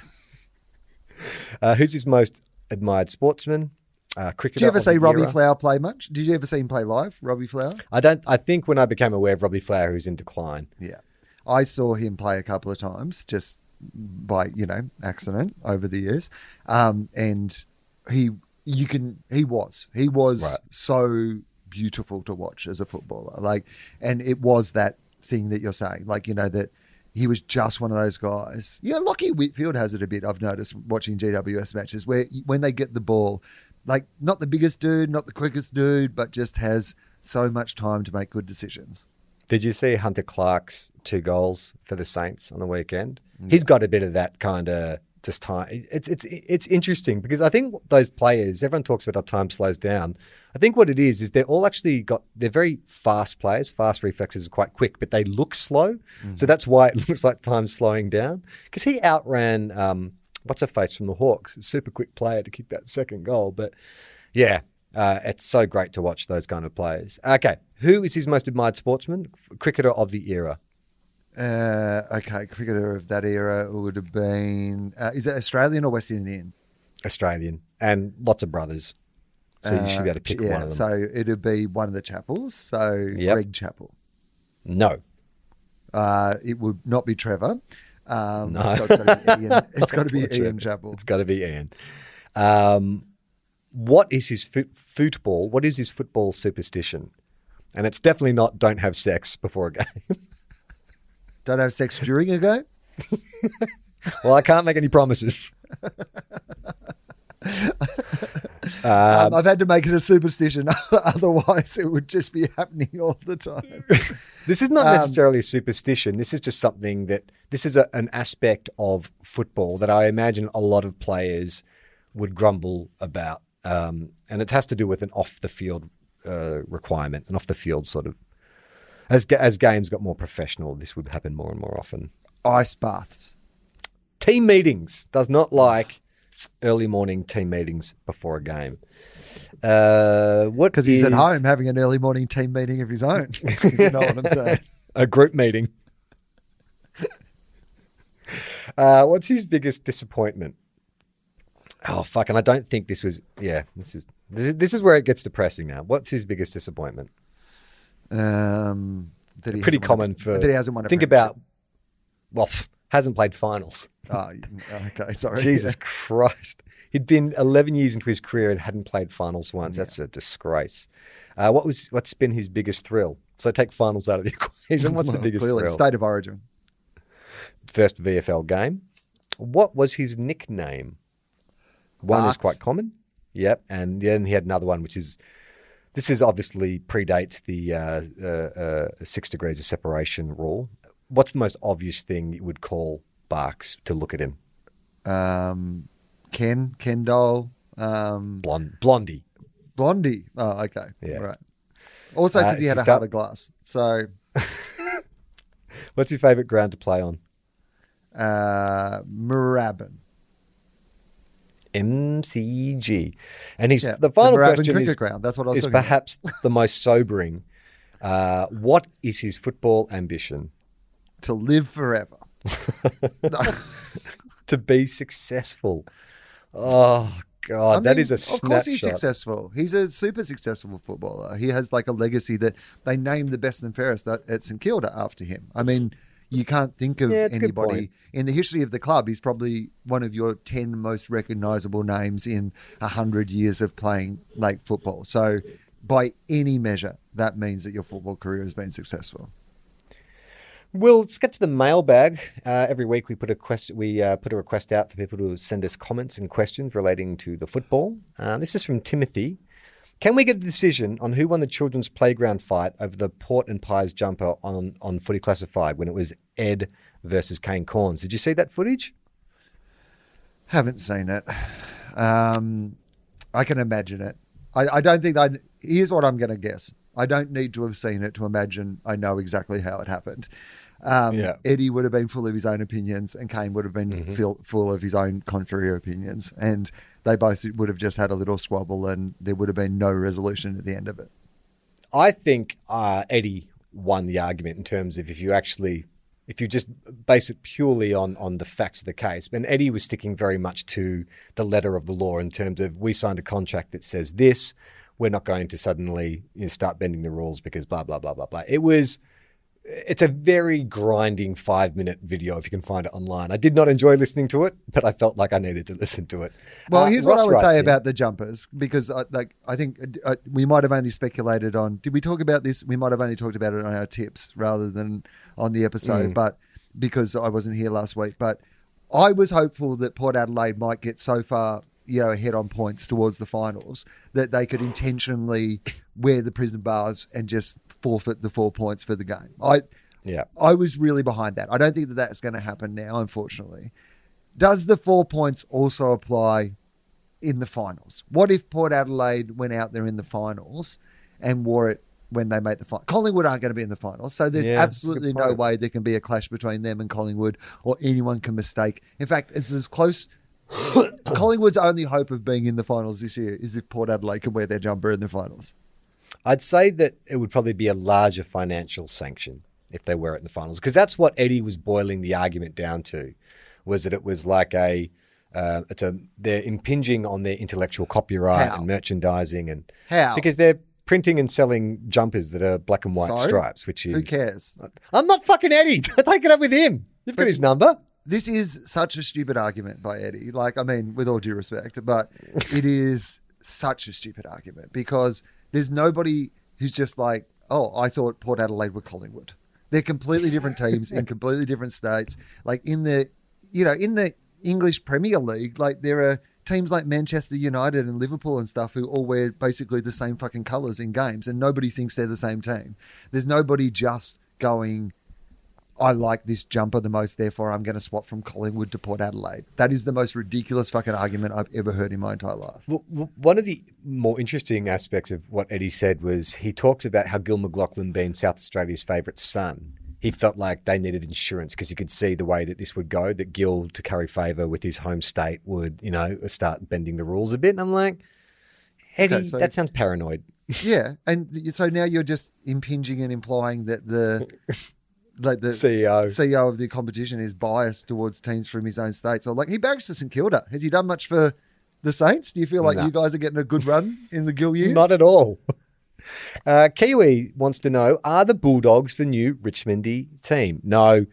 Uh, who's his most admired sportsman? Uh, cricketer. Did you ever see Robbie era? Flower play much? Did you ever see him play live, Robbie Flower? I don't. I think when I became aware of Robbie Flower, he was in decline. Yeah. I saw him play a couple of times just by, you know, accident over the years. Um, and he, you can, he was, he was Right. so beautiful to watch as a footballer. Like, and it was that thing that you're saying, like, you know, that he was just one of those guys. You know, Lachie Whitfield has it a bit, I've noticed watching GWS matches where when they get the ball, like, not the biggest dude, not the quickest dude, but just has so much time to make good decisions. Did you see Hunter Clark's two goals for the Saints on the weekend? He's got a bit of that kind of just time. It's it's it's interesting because I think those players, everyone talks about how time slows down. I think what it is is they're all actually got they're very fast players. Fast reflexes are quite quick, but they look slow. So that's why it <laughs> looks like time's slowing down. Because he outran um, what's her face from the Hawks, super quick player to kick that second goal. But yeah, uh, it's so great to watch those kind of players. Okay, who is his most admired sportsman? Cricketer of the era. Uh, okay, cricketer of that era would have been. Uh, is it Australian or West Indian? Australian, and lots of brothers. So you should be able to pick Uh, yeah, one of them. So it'd be one of the Chappells. So Yep. Greg Chappell. no, Uh, it would not be Trevor. Um, No. So it's got to be <laughs> Ian. It's got to be Ian. Chappell. it's got to be Ian. Um, what is his fo- football? What is his football superstition? And it's definitely not don't have sex before a game. <laughs> Don't have sex during a game. <laughs> well, I can't make any promises. <laughs> Um, I've had to make it a superstition, <laughs> otherwise it would just be happening all the time. This is not necessarily a superstition. This is just something that this is a, an aspect of football that I imagine a lot of players would grumble about, um, and it has to do with an off the field uh, requirement, an off the field sort of. As as games got more professional, this would happen more and more often. Ice baths. Team meetings does not like early morning team meetings before a game. Uh, what Because he's at home having an early morning team meeting of his own. <laughs> you know what I'm saying. <laughs> <laughs> a group meeting. uh, what's his biggest disappointment? Oh fuck! And I don't think this was. Yeah, this is this is, this is where it gets depressing now. What's his biggest disappointment? Um, that he Pretty hasn't won common for. that he hasn't won. A think about. Well, pff, hasn't played finals. Oh, okay, sorry. Jesus <laughs> Christ! He'd been 11 years into his career and hadn't played finals once. That's a disgrace. Uh, what was what's been his biggest thrill? So take finals out of the <laughs> equation. What's the biggest clearly, thrill? state of origin. first VFL game. What was his nickname? One is quite common. Yep, and then he had another one, which is this is obviously predates the uh, uh, uh, six degrees of separation rule. What's the most obvious thing you would call Barks to look at him? Um, Ken, Doll, um, Blonde, blondie. Blondie. Oh, okay. Yeah. Right. Also, because Uh, he had a heart of glass. So, <laughs> What's his favourite ground to play on? uh, Moorabbin. MCG. And he's Yeah, the final Moorabbin question is, ground. That's what I was is perhaps the most sobering. <laughs> Uh, what is his football ambition? To live forever. <laughs> To be successful. Oh God, I that mean, is a Of course, he's successful. He's a super successful footballer. He has like a legacy that they named the best and fairest at St Kilda after him. I mean, you can't think of Yeah, it's a good anybody in the history of the club. He's probably one of your ten most recognisable names in a hundred years of playing like football. So, by any measure, that means that your football career has been successful. Well, let's get to the mailbag. Uh, every week we put a quest- we uh, put a request out for people to send us comments and questions relating to the football. Uh, this is from Timothy. Can we get a decision on who won the children's playground fight over the Port and Pies jumper on on Footy Classified when it was Ed versus Kane Cornes? Did you see that footage? Haven't seen it. Um, I can imagine it. I, I don't think I. Here's what I'm going to guess. I don't need to have seen it to imagine I know exactly how it happened. Um, Yeah. Eddie would have been full of his own opinions, and Kane would have been full, full of his own contrary opinions, and they both would have just had a little squabble, and there would have been no resolution at the end of it. I think uh, Eddie won the argument in terms of if you actually, if you just base it purely on on the facts of the case. And Eddie was sticking very much to the letter of the law in terms of we signed a contract that says this. We're not going to suddenly you know, start bending the rules because blah blah blah blah blah. It was. It's a very grinding five minute video if you can find it online. I did not enjoy listening to it, but I felt like I needed to <laughs> listen to it. Well, Uh, here's Ross what I would say in- about the jumpers because, I, like, I think uh, we might have only speculated on. Did we talk about this? We might have only talked about it on our tips rather than on the episode. Mm. But because I wasn't here last week, but I was hopeful that Port Adelaide might get so far, you know, ahead on points towards the finals that they could intentionally wear the prison bars and just forfeit the four points for the game. I Yeah. I was really behind that. I don't think that that's going to happen now, unfortunately. Does the four points also apply in the finals? What if Port Adelaide went out there in the finals and wore it when they make the final? Collingwood aren't going to be in the finals, so there's Yeah, that's a good absolutely no way there can be a clash between them and Collingwood, or anyone can mistake. In fact, it's as close. <coughs> Collingwood's only hope of being in the finals this year is if Port Adelaide can wear their jumper in the finals. I'd say that it would probably be a larger financial sanction if they were at the finals, because that's what Eddie was boiling the argument down to, was that it was like a, uh, it's a they're impinging on their intellectual copyright How? and merchandising and How? because they're printing and selling jumpers that are black and white So? stripes, which is Who cares? I'm not fucking Eddie. <laughs> Take it up with him. You've got his number. this is such a stupid argument by Eddie. Like, I mean, with all due respect, but it is such a stupid argument because there's nobody who's just like, oh, I thought Port Adelaide were Collingwood. They're completely different teams in <laughs> completely different states. Like in the, you know, in the English Premier League, like there are teams like Manchester United and Liverpool and stuff who all wear basically the same fucking colours in games, and nobody thinks they're the same team. There's nobody just going, I like this jumper the most, therefore I'm going to swap from Collingwood to Port Adelaide. That is the most ridiculous fucking argument I've ever heard in my entire life. Well, one of the more interesting aspects of what Eddie said was he talks about how Gil McLachlan being South Australia's favourite son. He felt like they needed insurance because he could see the way that this would go, that Gil, to curry favour with his home state, would, you know, start bending the rules a bit. And I'm like, Eddie, Okay, so- that sounds paranoid. <laughs> Yeah, and so now you're just impinging and implying that the <laughs> like the CEO. CEO of the competition is biased towards teams from his own state. So like he barracks for St Kilda. Has he done much for the Saints? Do you feel like No. you guys are getting a good run in the Gil years? Not at all. Uh, Kiwi wants to know Are the Bulldogs the new Richmondy team? No.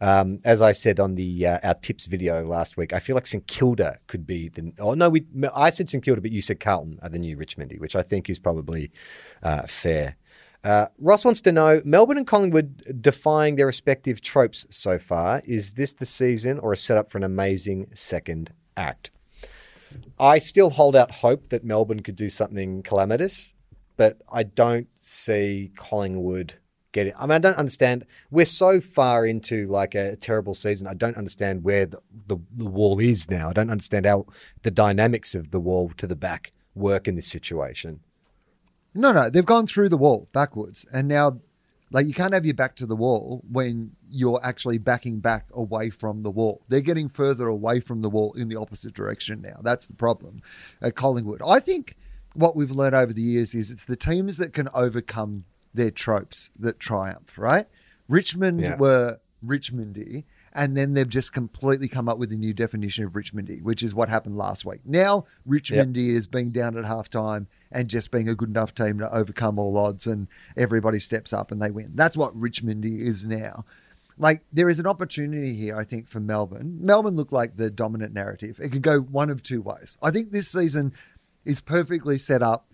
Um, as I said on the uh, our tips video last week, I feel like St Kilda could be the. Oh no, we I said St Kilda, but you said Carlton are the new Richmondy, which I think is probably uh, fair. Uh, Ross wants to know Melbourne and Collingwood defying their respective tropes so far. Is this the season or a setup for an amazing second act? I still hold out hope that Melbourne could do something calamitous, but I don't see Collingwood getting. I mean, I don't understand. We're so far into like a terrible season. I don't understand where the, the, the wall is now. I don't understand how the dynamics of the wall to the back work in this situation. No, no, they've gone through the wall backwards, and now, like, you can't have your back to the wall when you're actually backing back away from the wall. They're getting further away from the wall in the opposite direction now. That's the problem at Collingwood. I think what we've learned over the years is it's the teams that can overcome their tropes that triumph, right? Richmond Yeah. were Richmondy, and then they've just completely come up with a new definition of Richmondy, which is what happened last week. Now, Richmondy is being down at halftime and just being a good enough team to overcome all odds, and everybody steps up and they win. That's what Richmondy is now. Like, there is an opportunity here, I think, for Melbourne. Melbourne looked like the dominant narrative. It could go one of two ways. I think this season is perfectly set up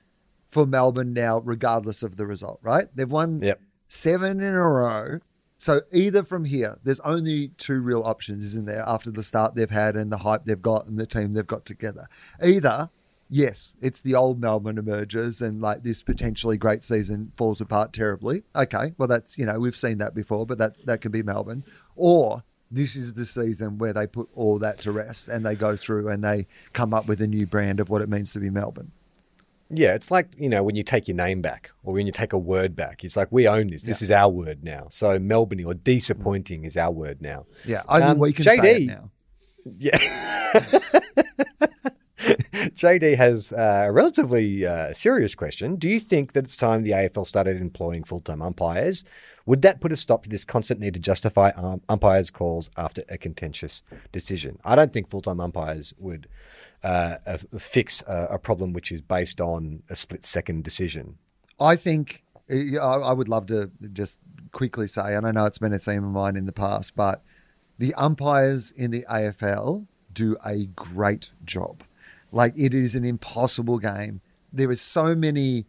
for Melbourne now, regardless of the result, right? They've won Yep. seven in a row. So either from here, there's only two real options, isn't there, after the start they've had and the hype they've got and the team they've got together. Either, yes, it's the old Melbourne emerges and like this potentially great season falls apart terribly. Okay, well that's you know we've seen that before, but that that could be Melbourne. Or this is the season where they put all that to rest and they go through and they come up with a new brand of what it means to be Melbourne. Yeah, it's like, you know, when you take your name back or when you take a word back. It's like, we own this. This is our word now. So Melbourne or disappointing is our word now. Yeah, only Um, we can say JD. it now. Yeah. <laughs> JD has uh, a relatively uh, serious question. Do you think that it's time the AFL started employing full time umpires? Would that put a stop to this constant need to justify um, umpires' calls after a contentious decision? I don't think full time umpires would uh, uh, fix a, a problem which is based on a split second decision. I think I would love to just quickly say, and I know it's been a theme of mine in the past, but the umpires in the AFL do a great job. Like it is an impossible game. There is so many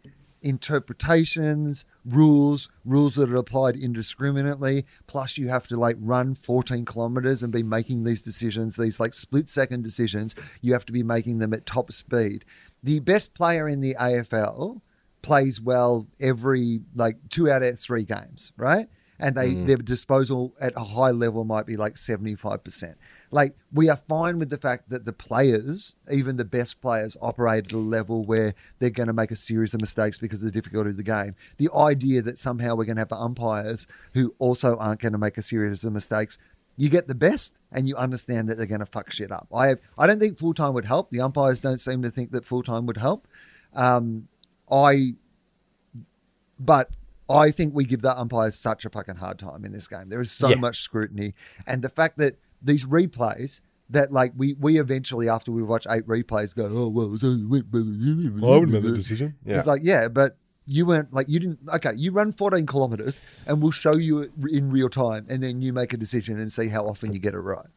interpretations, rules, rules that are applied indiscriminately. Plus, you have to like run 14 kilometers and be making these decisions, these like split second decisions. You have to be making them at top speed. The best player in the AFL plays well every like two out of three games, right? And they mm. their disposal at a high level might be like 75%. Like we are fine with the fact that the players, even the best players, operate at a level where they're going to make a series of mistakes because of the difficulty of the game. The idea that somehow we're going to have umpires who also aren't going to make a series of mistakes you get the best and you understand that they're going to fuck shit up. I have, I don't think full time would help. The umpires don't seem to think that full time would help. Um, I, but I think we give the umpires such a fucking hard time in this game. There is so Yeah. much scrutiny, and the fact that these replays. That like we we eventually after we watch eight replays go oh well I would make the decision. Yeah. it's like yeah but you weren't like you didn't okay you run 14 kilometers and we'll show you it in real time and then you make a decision and see how often you get it right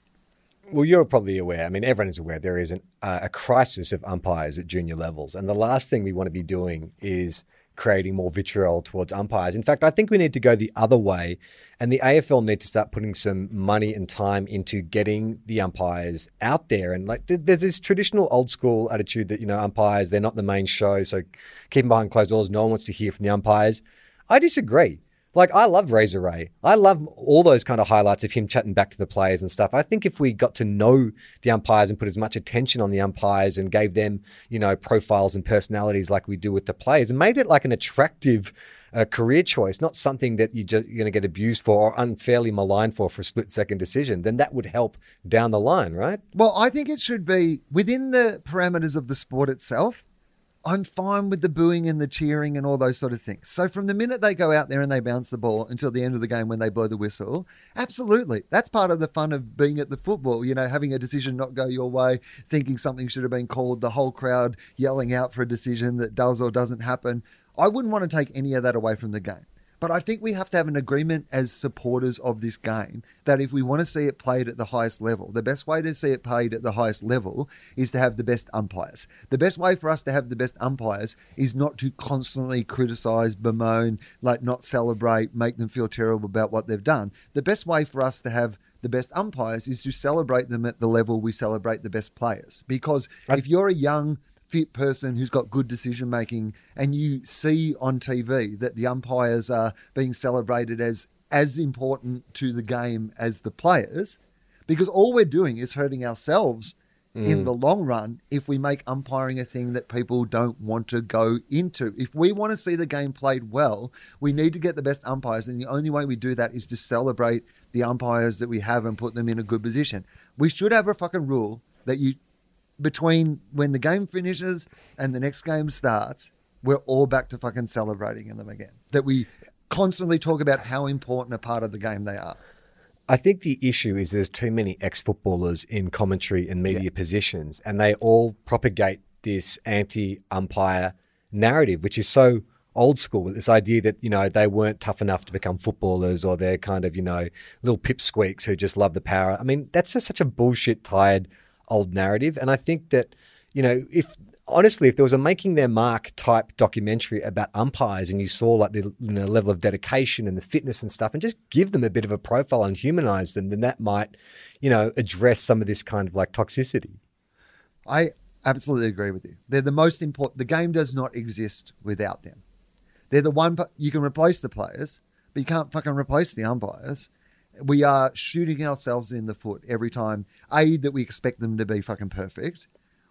Well, you're probably aware. I mean, everyone is aware there is an, uh, a crisis of umpires at junior levels, and the last thing we want to be doing is creating more vitriol towards umpires. In fact, I think we need to go the other way, and the AFL need to start putting some money and time into getting the umpires out there. And like, there's this traditional old school attitude that you know umpires they're not the main show, so keep them behind closed doors. No one wants to hear from the umpires. I disagree. Like I love Razor Ray. I love all those kind of highlights of him chatting back to the players and stuff. I think if we got to know the umpires and put as much attention on the umpires and gave them, you know, profiles and personalities like we do with the players and made it like an attractive uh, career choice, not something that you just, you're going to get abused for or unfairly maligned for for a split second decision, then that would help down the line, right? Well, I think it should be within the parameters of the sport itself. I'm fine with the booing and the cheering and all those sort of things. So from the minute they go out there and they bounce the ball until the end of the game when they blow the whistle, absolutely. That's part of the fun of being at the football, you know, having a decision not go your way, thinking something should have been called, the whole crowd yelling out for a decision that does or doesn't happen. I wouldn't want to take any of that away from the game. But I think we have to have an agreement as supporters of this game that if we want to see it played at the highest level, the best way to see it played at the highest level is to have the best umpires. The best way for us to have the best umpires is not to constantly criticize, bemoan, like not celebrate, make them feel terrible about what they've done. The best way for us to have the best umpires is to celebrate them at the level we celebrate the best players. Because if you're a young fit person who's got good decision making, and you see on TV that the umpires are being celebrated as as important to the game as the players, because all we're doing is hurting ourselves mm. in the long run if we make umpiring a thing that people don't want to go into. If we want to see the game played well, we need to get the best umpires, and the only way we do that is to celebrate the umpires that we have and put them in a good position. We should have a fucking rule that you between when the game finishes and the next game starts, we're all back to fucking celebrating in them again. That we constantly talk about how important a part of the game they are. I think the issue is there's too many ex footballers in commentary and media yeah. positions, and they all propagate this anti umpire narrative, which is so old school. With this idea that, you know, they weren't tough enough to become footballers or they're kind of, you know, little pipsqueaks who just love the power. I mean, that's just such a bullshit, tired old narrative. And I think that, you know, if honestly, if there was a making their mark type documentary about umpires and you saw like the you know, level of dedication and the fitness and stuff and just give them a bit of a profile and humanize them, then that might, you know, address some of this kind of like toxicity. I absolutely agree with you. They're the most important. The game does not exist without them. They're the one, you can replace the players, but you can't fucking replace the umpires we are shooting ourselves in the foot every time. A that we expect them to be fucking perfect.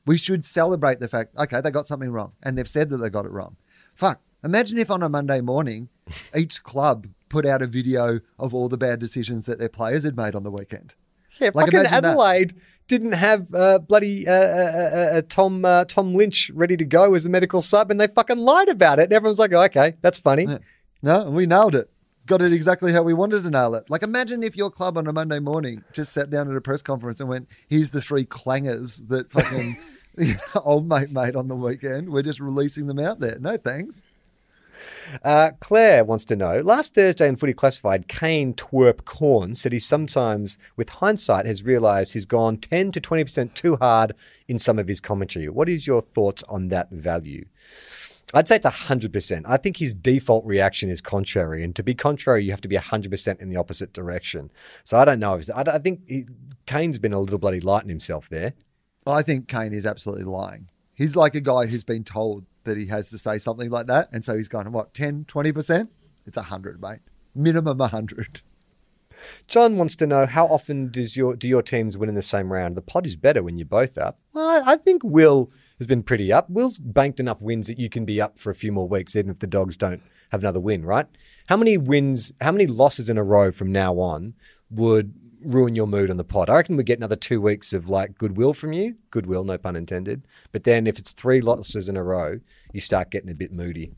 We should celebrate the fact, okay, they got something wrong, and they've said that they got it wrong. Fuck. Imagine if on a Monday morning, each club put out a video of all the bad decisions that their players had made on the weekend. Yeah, like fucking Adelaide that. didn't have uh, bloody uh, uh, uh, uh Tom uh, Tom Lynch ready to go as a medical sub, and they fucking lied about it. And everyone's like, oh, "Okay, that's funny." Yeah. No, we nailed it got it exactly how we wanted to nail it. Like, imagine if your club on a Monday morning just sat down at a press conference and went, "Here's the three clangers that fucking <laughs> old mate made on the weekend. We're just releasing them out there. No thanks." Uh, Claire wants to know. Last Thursday in Footy Classified, Kane Twerp Cornes said he sometimes, with hindsight, has realised he's gone 10 to 20% too hard in some of his commentary. What is your thoughts on that value? I'd say it's 100%. I think his default reaction is contrary. And to be contrary, you have to be 100% in the opposite direction. So I don't know. If, I, I think he, Kane's been a little bloody light in himself there. I think Kane is absolutely lying. He's like a guy who's been told that he has to say something like that. And so he's gone, what, 10, 20%? It's 100, mate. Minimum 100. John wants to know how often does your do your teams win in the same round? The pod is better when you're both up. Well, I think Will has been pretty up. Will's banked enough wins that you can be up for a few more weeks, even if the dogs don't have another win, right? How many wins, how many losses in a row from now on would ruin your mood on the pod? I reckon we get another two weeks of like goodwill from you. Goodwill, no pun intended. But then if it's three losses in a row, you start getting a bit moody.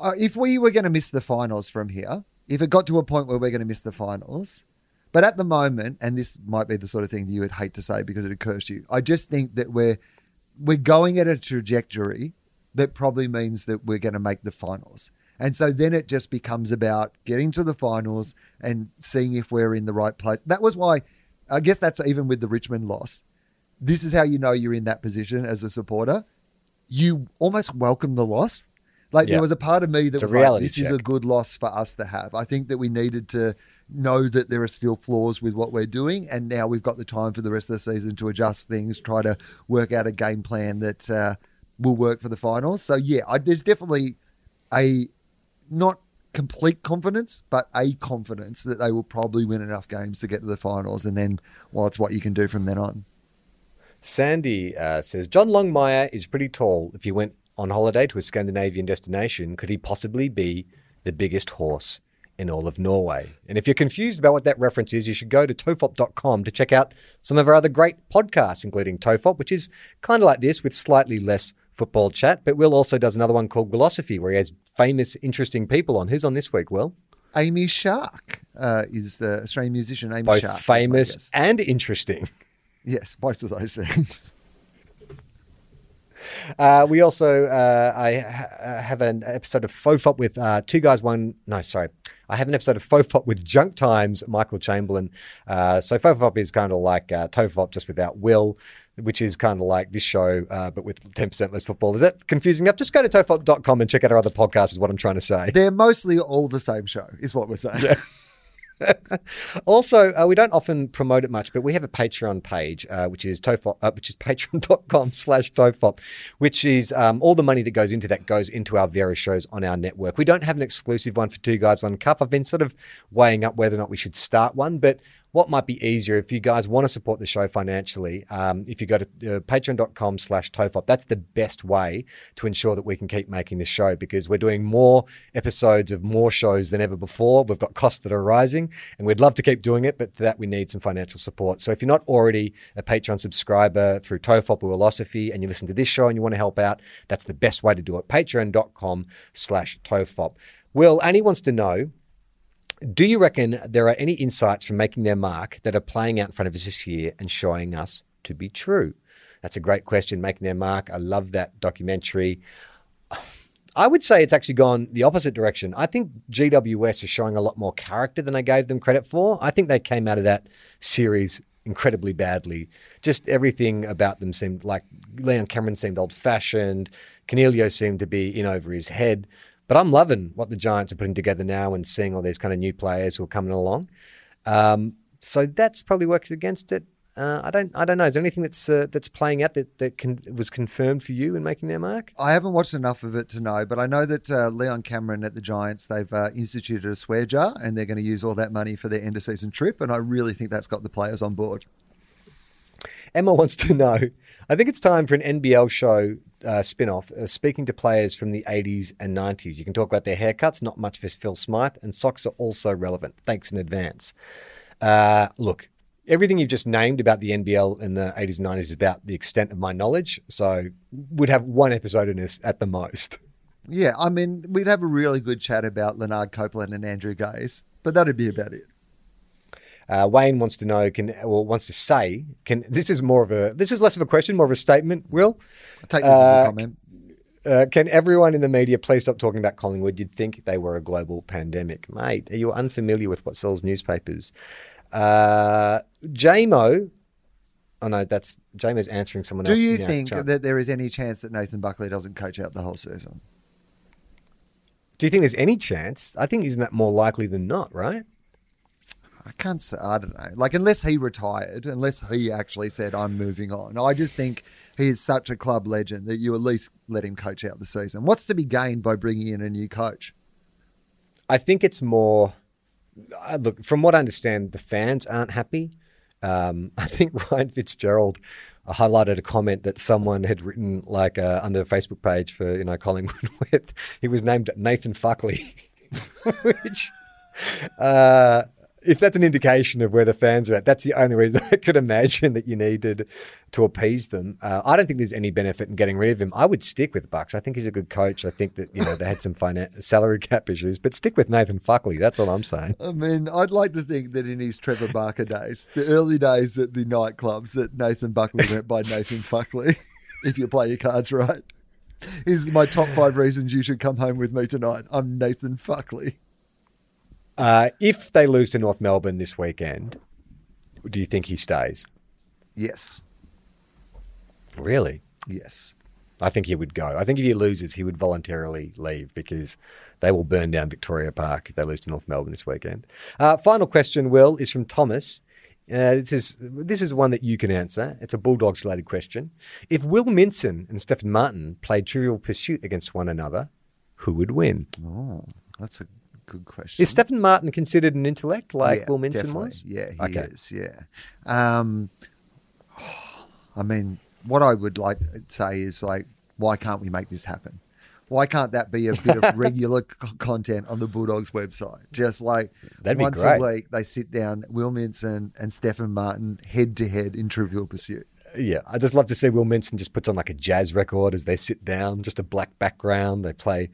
Uh, if we were going to miss the finals from here, if it got to a point where we're going to miss the finals, but at the moment, and this might be the sort of thing that you would hate to say because it occurs to you, I just think that we're we're going at a trajectory that probably means that we're going to make the finals. And so then it just becomes about getting to the finals and seeing if we're in the right place. That was why I guess that's even with the Richmond loss. This is how you know you're in that position as a supporter. You almost welcome the loss. Like Yeah. there was a part of me that It's was like, this is a good loss for us to have. I think that we needed to know that there are still flaws with what we're doing, and now we've got the time for the rest of the season to adjust things, try to work out a game plan that uh, will work for the finals. So yeah, I, there's definitely a not complete confidence, but a confidence that they will probably win enough games to get to the finals, and then well, it's what you can do from then on. Sandy uh, says John Longmire is pretty tall. If he went on holiday to a Scandinavian destination, could he possibly be the biggest horse in all of Norway? And if you're confused about what that reference is, you should go to tofop.com to check out some of our other great podcasts, including Tofop, which is kind of like this with slightly less football chat. But Will also does another one called Wilosophy, where he has famous, interesting people on. Who's on this week, Will? Amy Shark uh, is the Australian musician. Amy Both Shark, my famous and interesting. Yes, both of those things. Uh, we also uh, I ha- uh, have an episode of Fofop with uh, two guys. One no, sorry, I have an episode of Fofop with Junk Times. Michael Chamberlain. Uh, so Fofop is kind of like uh, Tofop just without Will. Which is kind of like this show, uh, but with 10% less football. Is that confusing enough? Just go to tofop.com and check out our other podcasts, is what I'm trying to say. They're mostly all the same show, is what we're saying. <laughs> Also, uh, we don't often promote it much, but we have a Patreon page, uh, which is tofop, uh, which is <laughs> patreon.com slash tofop, which is um, all the money that goes into that goes into our various shows on our network. We don't have an exclusive one for Two Guys, One Cup. I've been sort of weighing up whether or not we should start one, but what might be easier if you guys want to support the show financially, um, if you go to uh, patreon.com slash tofop, that's the best way to ensure that we can keep making this show because we're doing more episodes of more shows than ever before. We've got costs that are rising and we'd love to keep doing it, but for that we need some financial support. So if you're not already a Patreon subscriber through Tofop or Wilosophy and you listen to this show and you want to help out, that's the best way to do it. Patreon.com slash Tofop. Will, Annie wants to know, do you reckon there are any insights from making their mark that are playing out in front of us this year and showing us to be true? That's a great question. Making their mark. I love that documentary. <sighs> I would say it's actually gone the opposite direction. I think GWS is showing a lot more character than I gave them credit for. I think they came out of that series incredibly badly. Just everything about them seemed like Leon Cameron seemed old fashioned. Cornelio seemed to be in over his head. But I'm loving what the Giants are putting together now and seeing all these kind of new players who are coming along. Um, so that's probably works against it. Uh, I don't. I don't know. Is there anything that's uh, that's playing out that that can, was confirmed for you in making their mark? I haven't watched enough of it to know, but I know that uh, Leon Cameron at the Giants, they've uh, instituted a swear jar and they're going to use all that money for their end of season trip. And I really think that's got the players on board. Emma wants to know. I think it's time for an NBL show uh, spin off, uh, speaking to players from the 80s and 90s. You can talk about their haircuts, not much for Phil Smyth, and socks are also relevant. Thanks in advance. Uh, look, everything you've just named about the NBL in the 80s and 90s is about the extent of my knowledge. So we'd have one episode in this at the most. Yeah, I mean, we'd have a really good chat about Lanard Copeland and Andrew Gaze, but that'd be about it. Uh, Wayne wants to know, can well wants to say, can this is more of a this is less of a question, more of a statement. Will I'll take this as Uh, a comment. Uh, can everyone in the media please stop talking about Collingwood? You'd think they were a global pandemic. Mate, are you unfamiliar with what sells newspapers? Uh, JMO, oh no, that's JMO's answering someone Do else. Do you think that there is any chance that Nathan Buckley doesn't coach out the whole season? Do you think there's any chance? I think isn't that more likely than not, right? I can't say. I don't know. Like, unless he retired, unless he actually said, I'm moving on. I just think he is such a club legend that you at least let him coach out the season. What's to be gained by bringing in a new coach? I think it's more. I look, from what I understand, the fans aren't happy. Um, <laughs> I think Ryan Fitzgerald highlighted a comment that someone had written, like uh, under the Facebook page for you know Collingwood, <laughs> with he was named Nathan Fuckley, <laughs> which. Uh, if that's an indication of where the fans are at, that's the only reason <laughs> I could imagine that you needed to appease them. Uh, I don't think there's any benefit in getting rid of him. I would stick with Bucks. I think he's a good coach. I think that you know they had some finan- salary <laughs> cap issues, but stick with Nathan Fuckley. That's all I'm saying. I mean, I'd like to think that in his Trevor Barker days, the early days at the nightclubs, that Nathan Buckley went by Nathan Fuckley, <laughs> if you play your cards right. is my top five reasons you should come home with me tonight. I'm Nathan Fuckley. Uh, if they lose to North Melbourne this weekend, do you think he stays? Yes. Really? Yes. I think he would go. I think if he loses, he would voluntarily leave because they will burn down Victoria Park if they lose to North Melbourne this weekend. Uh, final question, Will, is from Thomas. Uh, this is this is one that you can answer. It's a Bulldogs related question. If Will Minson and Stefan Martin played Trivial Pursuit against one another, who would win? Oh, that's a good question. Is Stefan Martin considered an intellect like Yeah, Will Minson was? Yeah, he Okay. is. Yeah. Um, <sighs> I mean, what I would like to say is like, why can't we make this happen? Why can't that be a bit of <laughs> regular c- content on the Bulldogs website? Just like That'd be once a week, they sit down, Will Minson and Stefan Martin head to head in Trivial Pursuit. Yeah, I just love to see Will Minson just puts on like a jazz record as they sit down, just a black background. They play a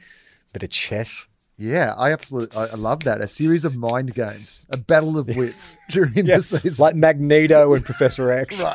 bit of chess. Yeah, I absolutely, I, I love that. A series of mind games, a battle of wits <laughs> during Yeah, the season. like Magneto and Professor X. <laughs>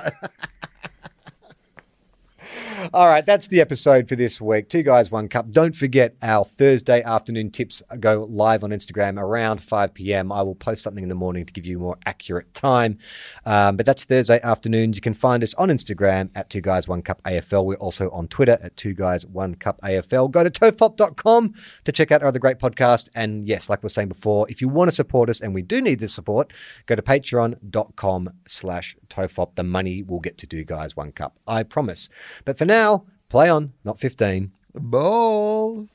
All right, that's the episode for this week. Two guys, one cup. Don't forget our Thursday afternoon tips go live on Instagram around 5 p.m. I will post something in the morning to give you more accurate time. Um, but that's Thursday afternoons. You can find us on Instagram at Two Guys One Cup AFL. We're also on Twitter at Two Guys One Cup AFL. Go to tofop.com to check out our other great podcast. And yes, like we were saying before, if you want to support us, and we do need the support, go to patreon.com slash tofop. The money will get to Two Guys One Cup. I promise. But for now, play on, not 15. Ball.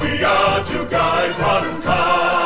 We are two guys, one cup.